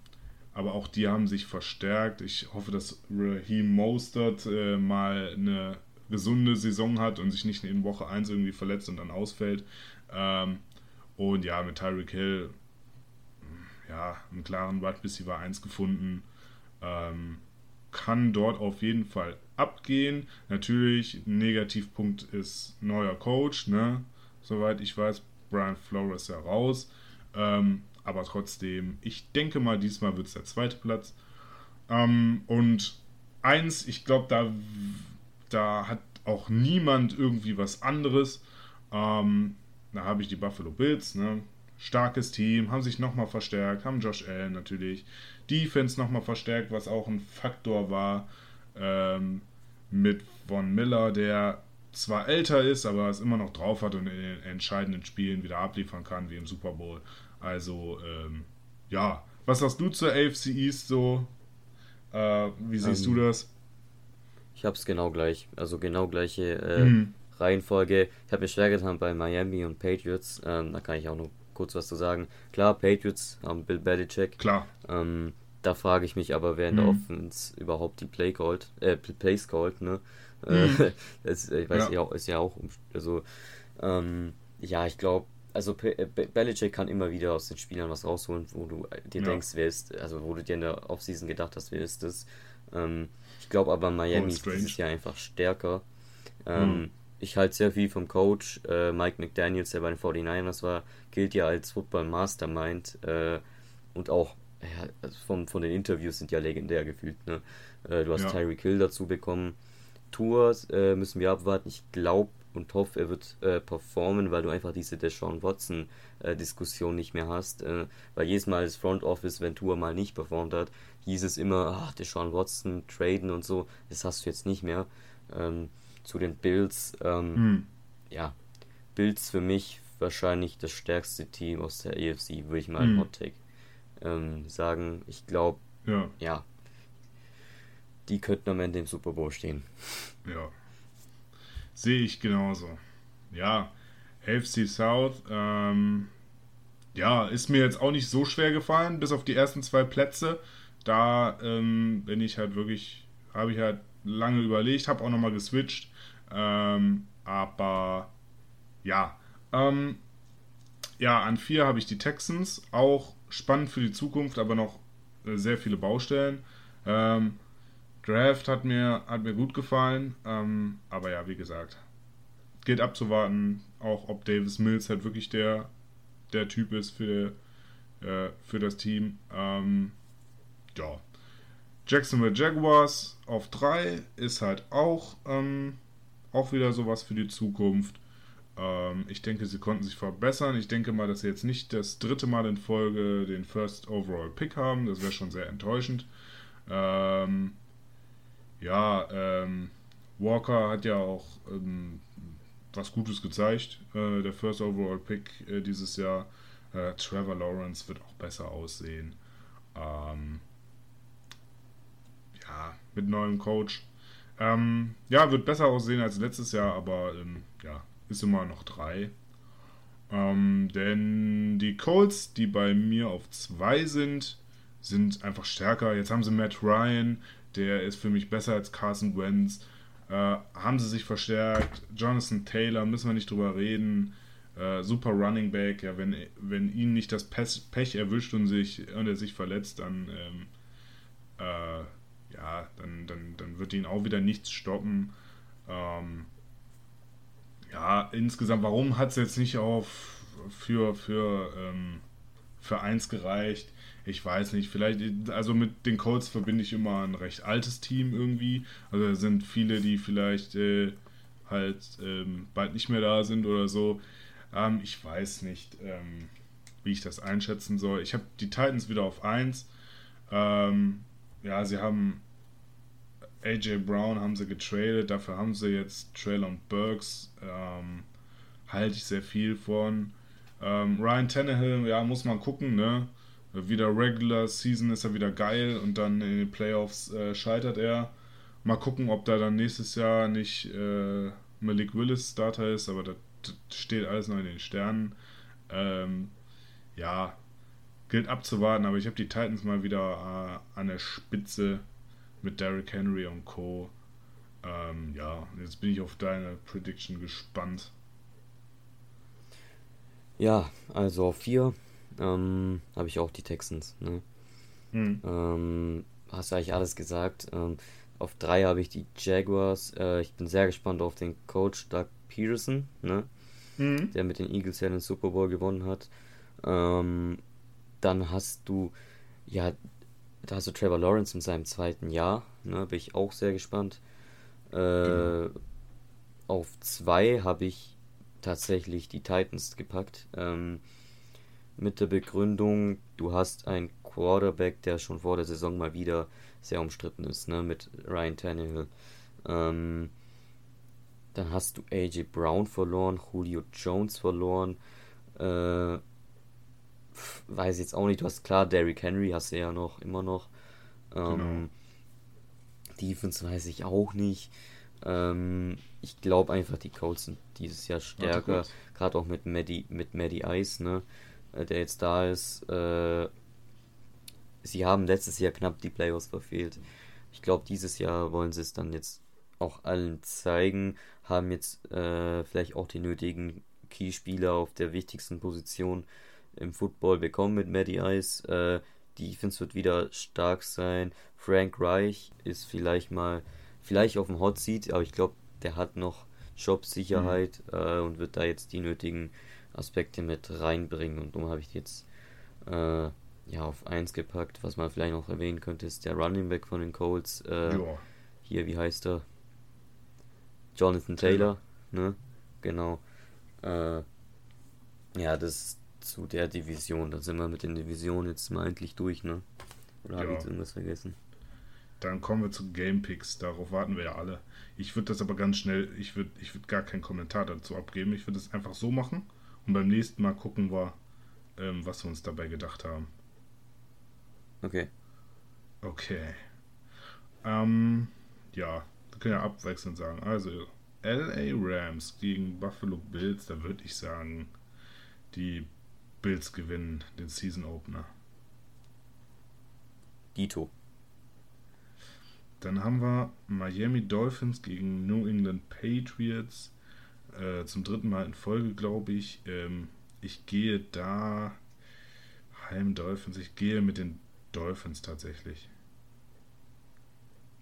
aber auch die haben sich verstärkt. Ich hoffe, dass Raheem Mostert äh, mal eine gesunde Saison hat und sich nicht in Woche 1 irgendwie verletzt und dann ausfällt. Ähm, und ja, mit Tyreek Hill, ja, einen klaren Wide Receiver 1 gefunden. Ähm, kann dort auf jeden Fall abgehen. Natürlich, Negativpunkt ist neuer Coach, ne? Soweit ich weiß, Brian Flores ja raus. Ähm, aber trotzdem, ich denke mal, diesmal wird es der zweite Platz. Ähm, und eins, ich glaube, da, da hat auch niemand irgendwie was anderes. Ähm, da habe ich die Buffalo Bills, ne? starkes Team, haben sich nochmal verstärkt, haben Josh Allen natürlich, Defense nochmal verstärkt, was auch ein Faktor war, ähm, mit Von Miller, der zwar älter ist, aber es immer noch drauf hat und in den entscheidenden Spielen wieder abliefern kann, wie im Super Bowl. Also, ähm, ja, was sagst du zur AFC East so? Äh, wie siehst ähm, du das? Ich habe es genau gleich, also genau gleiche äh, mhm. Reihenfolge. Ich habe mir schwer getan bei Miami und Patriots. Ähm, da kann ich auch noch kurz was zu sagen. Klar, Patriots haben Bill Belichick. Klar. Ähm, da frage ich mich aber, wer in mhm. der Offense überhaupt die Play called, äh, Plays called, ne? Mhm. das, ich weiß ja. ist ja auch, also, ähm, ja, ich glaube, also äh, Belichick kann immer wieder aus den Spielern was rausholen, wo du dir ja. denkst, wer ist, also wo du dir in der Offseason gedacht hast, wer ist das. Ähm, ich glaube aber Miami ist dieses Jahr einfach stärker. Ähm, mhm. Ich halte sehr viel vom Coach. Äh, Mike McDaniels, der bei den 49ers war, gilt ja als Football Mastermind. Äh, und auch ja, also von, von den Interviews sind ja legendär gefühlt. Ne? Äh, du hast ja. Tyreek Hill dazu bekommen. Tours äh, müssen wir abwarten. Ich glaube, und hoffe, er wird äh, performen, weil du einfach diese Deshaun Watson äh, Diskussion nicht mehr hast. Äh, weil jedes Mal das Front Office, wenn Tour mal nicht performt hat, hieß es immer, ach, Deshaun Watson, traden und so. Das hast du jetzt nicht mehr. Ähm, zu den Bills, ähm, hm. ja, Bills für mich wahrscheinlich das stärkste Team aus der AFC, würde ich mal hm. Hot Take ähm, sagen. Ich glaube, ja. ja, die könnten am Ende im Super Bowl stehen. Ja. Sehe ich genauso. Ja, AFC South, ähm, ja, ist mir jetzt auch nicht so schwer gefallen, bis auf die ersten zwei Plätze. Da ähm, bin ich halt wirklich, habe ich halt lange überlegt, habe auch nochmal geswitcht. Ähm, aber ja, ähm, ja, an vier habe ich die Texans, auch spannend für die Zukunft, aber noch äh, sehr viele Baustellen. Ähm, Draft hat mir, hat mir gut gefallen, ähm, aber ja, wie gesagt, geht abzuwarten, auch ob Davis Mills halt wirklich der, der Typ ist für, äh, für das Team. Ähm, ja. Jacksonville Jaguars auf 3 ist halt auch, ähm, auch wieder sowas für die Zukunft. Ähm, ich denke, sie konnten sich verbessern. Ich denke mal, dass sie jetzt nicht das dritte Mal in Folge den First Overall Pick haben. Das wäre schon sehr enttäuschend. Ähm, ja, ähm, Walker hat ja auch ähm, was Gutes gezeigt. Äh, der First Overall Pick äh, dieses Jahr. Äh, Trevor Lawrence wird auch besser aussehen. Ähm, ja, mit neuem Coach. Ähm, ja, wird besser aussehen als letztes Jahr, aber ja, ist immer noch drei. Ähm, denn die Colts, die bei mir auf zwei sind, sind einfach stärker. Jetzt haben sie Matt Ryan, der ist für mich besser als Carson Wentz. Äh, haben sie sich verstärkt. Jonathan Taylor, müssen wir nicht drüber reden. Äh, super Running Back. Ja, wenn, wenn ihn nicht das Pech erwischt und, sich, und er sich verletzt, dann, ähm, äh, ja, dann, dann, dann wird ihn auch wieder nichts stoppen. Ähm, ja, insgesamt, warum hat es jetzt nicht auf für, für, ähm, für eins gereicht? ich weiß nicht, vielleicht, also mit den Colts verbinde ich immer ein recht altes Team irgendwie. Also da sind viele, die vielleicht äh, halt ähm, bald nicht mehr da sind oder so. Ähm, ich weiß nicht, ähm, wie ich das einschätzen soll. Ich habe die Titans wieder auf 1. Ähm, ja, sie haben AJ Brown haben sie getradet, dafür haben sie jetzt Traylon Burks. Ähm, halte ich sehr viel von. Ähm, Ryan Tannehill, ja, muss man gucken, ne? wieder Regular Season ist er wieder geil und dann in den Playoffs äh, scheitert er. Mal gucken, ob da dann nächstes Jahr nicht äh, Malik Willis Starter ist, aber das, steht alles noch in den Sternen. Ähm, ja, gilt abzuwarten, aber ich habe die Titans mal wieder äh, an der Spitze mit Derrick Henry und Co. Ähm, ja, jetzt bin ich auf deine Prediction gespannt. Ja, also auf 4 ähm, habe ich auch die Texans. Ne? Hm. Ähm, hast du eigentlich alles gesagt. Ähm, auf drei habe ich die Jaguars. Äh, ich bin sehr gespannt auf den Coach Doug Peterson, ne? Hm. der mit den Eagles ja den Super Bowl gewonnen hat. Ähm, dann hast du, ja, da hast du Trevor Lawrence in seinem zweiten Jahr. Ne? Bin ich auch sehr gespannt. Äh, genau. Auf zwei habe ich tatsächlich die Titans gepackt. Ähm, mit der Begründung, du hast einen Quarterback, der schon vor der Saison mal wieder sehr umstritten ist, ne, mit Ryan Tannehill. Ähm, dann hast du AJ Brown verloren, Julio Jones verloren. Äh, weiß jetzt auch nicht, du hast klar Derrick Henry, hast du ja noch, immer noch. Ähm, genau. Defense weiß ich auch nicht. Ähm, ich glaube einfach, die Colts sind dieses Jahr stärker, gerade auch mit Maddie, mit Maddie Ice, ne, äh, der jetzt da ist. Äh, sie haben letztes Jahr knapp die Playoffs verfehlt. Ich glaube, dieses Jahr wollen sie es dann jetzt auch allen zeigen, haben jetzt äh, vielleicht auch die nötigen Key-Spieler auf der wichtigsten Position im Football bekommen mit Maddie Ice. Äh, die Defense wird wieder stark sein. Frank Reich ist vielleicht mal, vielleicht auf dem Hot Seat, aber ich glaube, der hat noch Jobsicherheit mhm. äh, und wird da jetzt die nötigen Aspekte mit reinbringen. Und darum habe ich jetzt äh, ja auf 1 gepackt. Was man vielleicht noch erwähnen könnte, ist der Running Back von den Colts. Äh, hier, wie heißt er? Jonathan Taylor, Taylor. ne? Genau. Äh, ja, das zu der Division. Da sind wir mit den Divisionen jetzt mal endlich durch, ne? Oder ja. habe ich jetzt irgendwas vergessen? Dann kommen wir zu Game Picks. Darauf warten wir ja alle. Ich würde das aber ganz schnell, ich würde ich würd gar keinen Kommentar dazu abgeben. Ich würde es einfach so machen und beim nächsten Mal gucken wir, ähm, was wir uns dabei gedacht haben. Okay. Okay. Ähm, ja, wir können ja abwechselnd sagen. Also, LA Rams gegen Buffalo Bills, da würde ich sagen, die Bills gewinnen den Season Opener. Dito. Dann haben wir Miami Dolphins gegen New England Patriots. Äh, zum dritten Mal in Folge, glaube ich. Ähm, ich gehe da. Heim Dolphins. Ich gehe mit den Dolphins tatsächlich.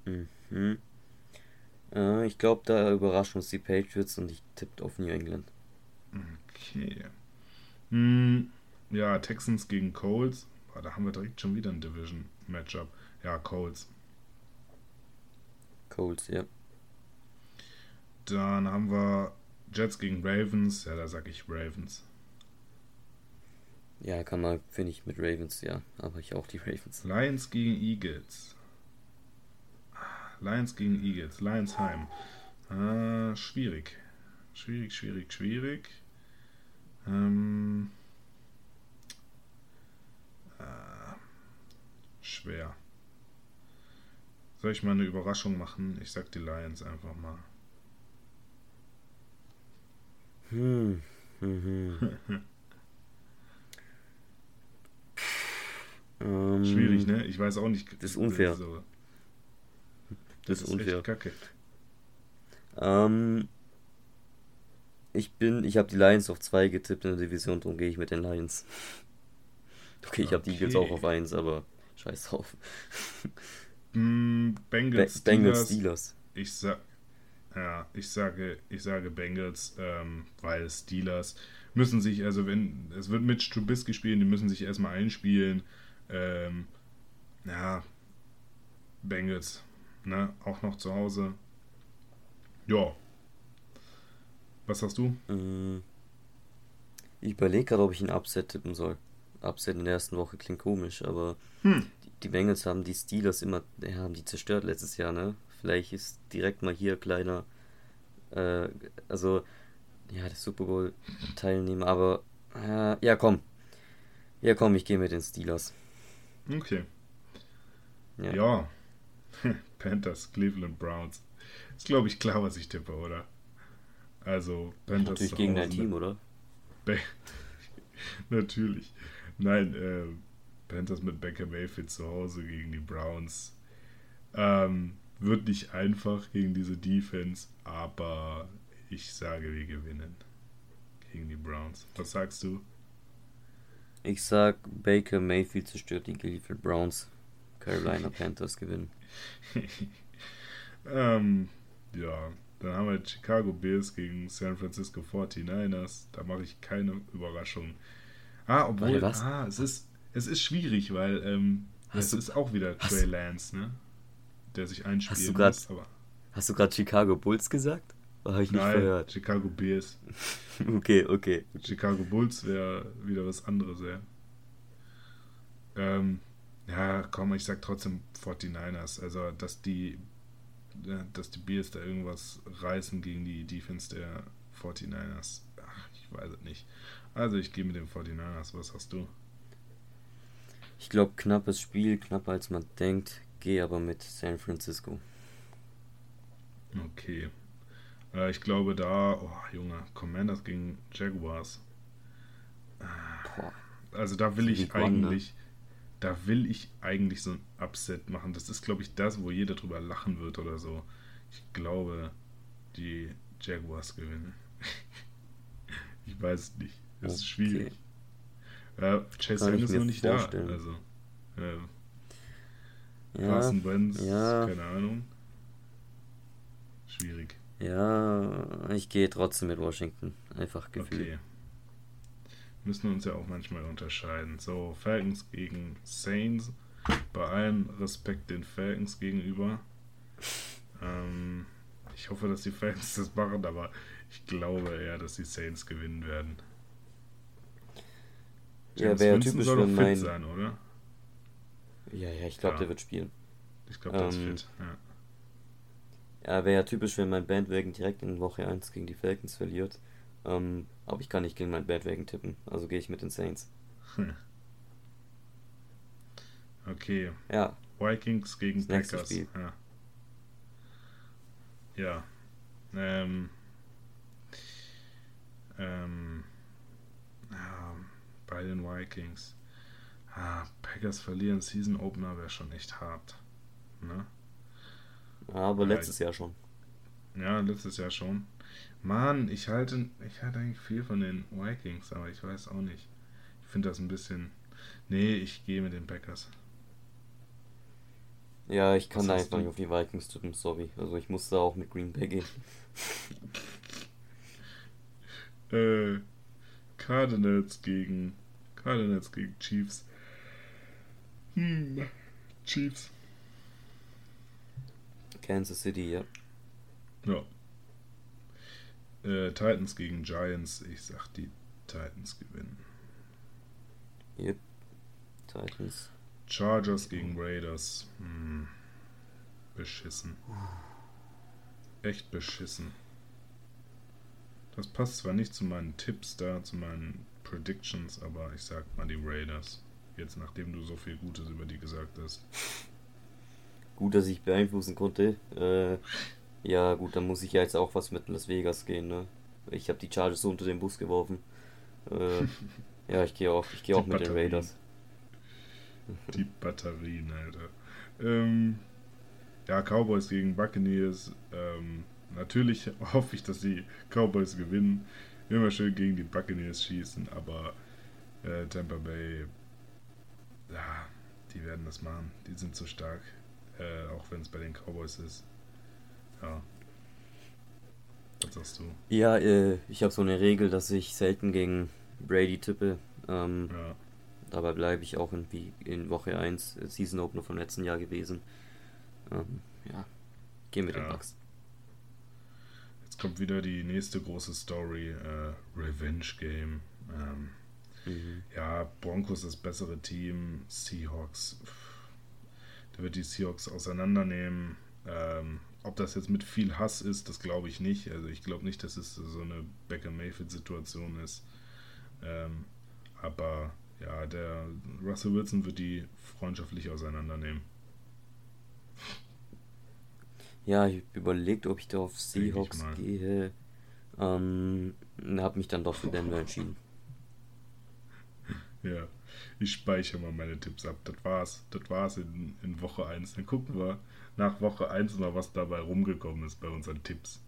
Mhm. Äh, ich glaube, da überraschen uns die Patriots und ich tippe auf New England. Okay. Hm, ja, Texans gegen Colts. Boah, da haben wir direkt schon wieder ein Division-Matchup. Ja, Colts. Colts, ja. Dann haben wir Jets gegen Ravens. Ja, da sage ich Ravens. Ja, kann man, finde ich, mit Ravens, ja. Aber ich auch die Ravens. Lions gegen Eagles. Lions gegen Eagles. Lions heim. Ah, schwierig. Schwierig, schwierig, schwierig. Ähm, äh, schwer. Soll ich mal eine Überraschung machen? Ich sag die Lions einfach mal. Hm. Mhm. Schwierig, ne? Ich weiß auch nicht. Das ist unfair. Das, das ist unfair. Kacke. Ähm, ich bin, ich habe die Lions auf 2 getippt in der Division, darum gehe ich mit den Lions. Okay, ich okay. habe die Eagles auch auf 1, aber scheiß drauf. Mm, Bengals, ba Bengals Steelers. Ich sag, ja, ich sage, ich sage Bengals, ähm, weil Steelers müssen sich, also wenn, es wird mit Trubisky spielen, die müssen sich erstmal einspielen. Ähm, ja, Bengals, ne, auch noch zu Hause. Ja, was hast du? Mm. Ich überlege gerade, ob ich ein Upset tippen soll. Upset in der ersten Woche klingt komisch, aber hm. die, Bengals haben die Steelers immer, ja, haben die zerstört letztes Jahr, ne? Vielleicht ist direkt mal hier kleiner, äh, also, ja, der Super Bowl Teilnehmer, aber, äh, ja, komm. Ja, komm, ich gehe mit den Steelers. Okay. Ja. ja. Panthers, Cleveland Browns. Ist, glaube ich, klar, was ich tippe, oder? Also, Panthers. Natürlich gegen dein Team, oder? Natürlich. Nein, äh, Panthers mit Becker Mayfield zu Hause gegen die Browns. Ähm, wird nicht einfach gegen diese Defense, aber ich sage, wir gewinnen gegen die Browns. Was sagst du? Ich sag, Baker Mayfield zerstört die Cleveland Browns. Carolina Panthers gewinnen. ähm, ja, dann haben wir Chicago Bears gegen San Francisco 49ers. Da mache ich keine Überraschung. Ah, obwohl, ah, es ist, es ist schwierig, weil ähm, es du, ist auch wieder Trey Lance, ne? Der sich einspielt. Hast du grad, Hast du gerade Chicago Bulls gesagt? Habe ich nicht Nein, verhört. Chicago Bears. Okay, okay. Chicago Bulls wäre wieder was anderes, ja. Ähm, ja, komm, ich sag trotzdem 49ers. Also, dass die, dass die Bears da irgendwas reißen gegen die Defense der 49ers. Ach, ich weiß es nicht. Also, ich gehe mit den 49ers. Was hast du? Ich glaube, knappes Spiel, knapper als man denkt. Gehe aber mit San Francisco. Okay. Äh, ich glaube da, oh Junge, Commanders gegen Jaguars. Boah. Also da will ich ne? eigentlich, da will ich eigentlich so ein Upset machen. Das ist, glaube ich, das, wo jeder drüber lachen wird oder so. Ich glaube, die Jaguars gewinnen. ich weiß es nicht. Es ist Okay. schwierig. Äh, Chase Young ist noch nicht vorstellen. da. Also, äh, Ja, Carson Wentz, ja. keine Ahnung. Schwierig. ja, ich gehe trotzdem mit Washington. Einfach Gefühl. Okay. Müssen uns ja auch manchmal unterscheiden. So, Falcons gegen Saints. Bei allem Respekt den Falcons gegenüber. Ähm, ich hoffe, dass die Falcons das machen, aber ich glaube eher, dass die Saints gewinnen werden. Ja, wäre Winston typisch, soll doch fit mein. sein, oder? Ja, ja, ich glaube, Ja. der wird spielen. Ich glaube, der ist Ähm, fit. Ja. Ja, wäre ja typisch, wenn mein Bandwagon direkt in Woche 1 gegen die Falcons verliert. Ähm, aber ich kann nicht gegen mein Bandwagon tippen. Also gehe ich mit den Saints. Okay. Ja, Vikings gegen Das Packers. Ja. Ja. Ähm, ähm, ja, bei den Vikings. Ah, Packers verlieren Season Opener wäre schon echt hart. Ne? aber letztes Jahr schon. Ja, letztes Jahr schon. Mann, ich halte, ich halte eigentlich viel von den Vikings, aber ich weiß auch nicht. Ich finde das ein bisschen. Nee, ich gehe mit den Packers. Ja, ich kann Was da einfach nicht auf die Vikings tippen, sorry. Also ich muss da auch mit Green Bay gehen. Äh, Cardinals gegen Cardinals gegen Chiefs. Hm, Chiefs. Kansas City, ja. Ja. Äh, Titans gegen Giants. Ich sag, die Titans gewinnen. Yep. Titans. Chargers gegen Raiders. Hm. Beschissen. Echt beschissen. Das passt zwar nicht zu meinen Tipps da, zu meinen Predictions, aber ich sag mal die Raiders. Jetzt nachdem du so viel Gutes über die gesagt hast. Gut, dass ich beeinflussen konnte. Äh, ja, gut, dann muss ich ja jetzt auch was mit Las Vegas gehen, ne? Ich habe die Chargers so unter den Bus geworfen. Äh, ja, ich gehe auch, ich Die auch mit den. Raiders. Die Batterien, Alter. Ähm, ja, Cowboys gegen Buccaneers. Ähm, natürlich hoffe ich, dass die Cowboys gewinnen. Immer schön gegen die Buccaneers schießen, aber äh, Tampa Bay, ja, die werden das machen. Die sind so stark, äh, auch wenn es bei den Cowboys ist. Ja. Was sagst du? Ja, äh, ich habe so eine Regel, dass ich selten gegen Brady tippe. Ähm, Ja. dabei bleibe ich auch in, wie in Woche 1 äh, Season Opener vom letzten Jahr gewesen. Ähm, ja, geh mit den Ja. Bucks. Jetzt kommt wieder die nächste große Story, äh, Revenge Game. Ähm, Mhm. Ja, Broncos das bessere Team, Seahawks. pff, Der wird die Seahawks auseinandernehmen. Ähm, ob das jetzt mit viel Hass ist, das glaube ich nicht. Also ich glaube nicht, dass es so eine Baker Mayfield-Situation ist. Ähm, aber ja, der Russell Wilson wird die freundschaftlich auseinandernehmen. Ja, ich habe überlegt, ob ich da auf Seahawks gehe. Ähm, habe mich dann doch für Denver entschieden. Ja, ich speichere mal meine Tipps ab. Das war's. Das war's in, in Woche 1. Dann gucken wir nach Woche 1 mal, was dabei rumgekommen ist bei unseren Tipps.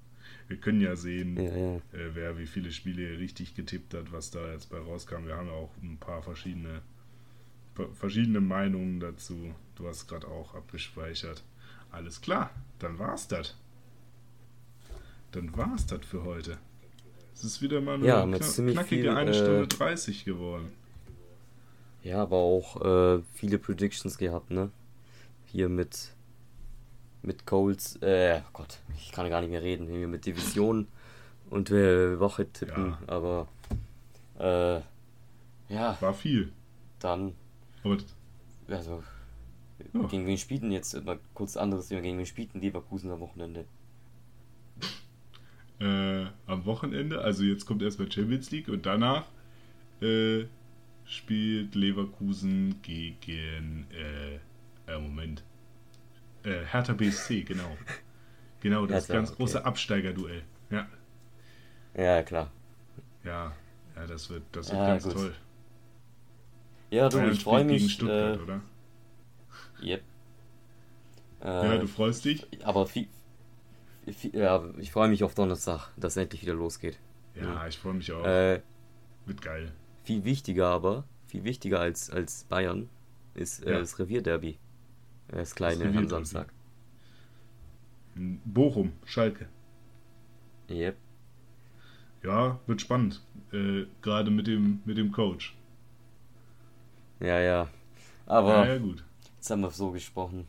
Wir können ja sehen, Ja, ja. äh, wer wie viele Spiele richtig getippt hat, was da jetzt bei rauskam. Wir haben ja auch ein paar verschiedene, verschiedene Meinungen dazu. Du hast gerade auch abgespeichert. Alles klar, dann war's das. Dann war's das für heute. Es ist wieder mal eine Ja, mit kna ziemlich knackige viel, 1 äh, Stunde 30 geworden. Ja, aber auch äh, viele Predictions gehabt, ne? Hier mit mit Coles, äh, Gott, ich kann gar nicht mehr reden, irgendwie mit Division und äh, Woche tippen, Ja. aber äh, ja, War viel. dann, Aber also, Ja. gegen wen spielt denn jetzt, mal kurz anderes Thema, gegen wen spielt denn Leverkusen am Wochenende? äh, am Wochenende, also jetzt kommt erstmal Champions League und danach äh, spielt Leverkusen gegen äh, äh, Moment. Äh, Hertha BSC, genau. Genau, das Hertha, ganz okay. große Absteigerduell. Ja. Ja, klar. Ja. Ja, das wird, das wird Ja, ganz gut. toll. Ja, du, Bayern ich freue spielt gegen mich. Stuttgart, Äh, oder? yep. Ja, Äh, du freust dich? aber viel, viel, ja, ich freue mich auf Donnerstag, dass es endlich wieder losgeht. Ja, ich freue mich auch. Äh, Wird geil. viel wichtiger aber, viel wichtiger als, als Bayern, ist äh, Ja. das Revierderby. Das kleine am Revierderby. Samstag. Bochum, Schalke. Yep. Ja, wird spannend. Äh, Gerade mit dem, mit dem Coach. Ja, ja. Aber Ja, ja, gut. jetzt haben wir so gesprochen.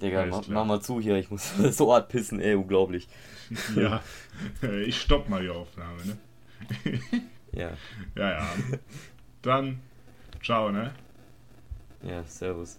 Digga, mach, klar. mach mal zu hier, ich muss so hart pissen, ey, unglaublich. Ja, äh, ich stopp mal die Aufnahme, ne? Ja, Ja, ja. Dann, ciao, ne? ja, servus.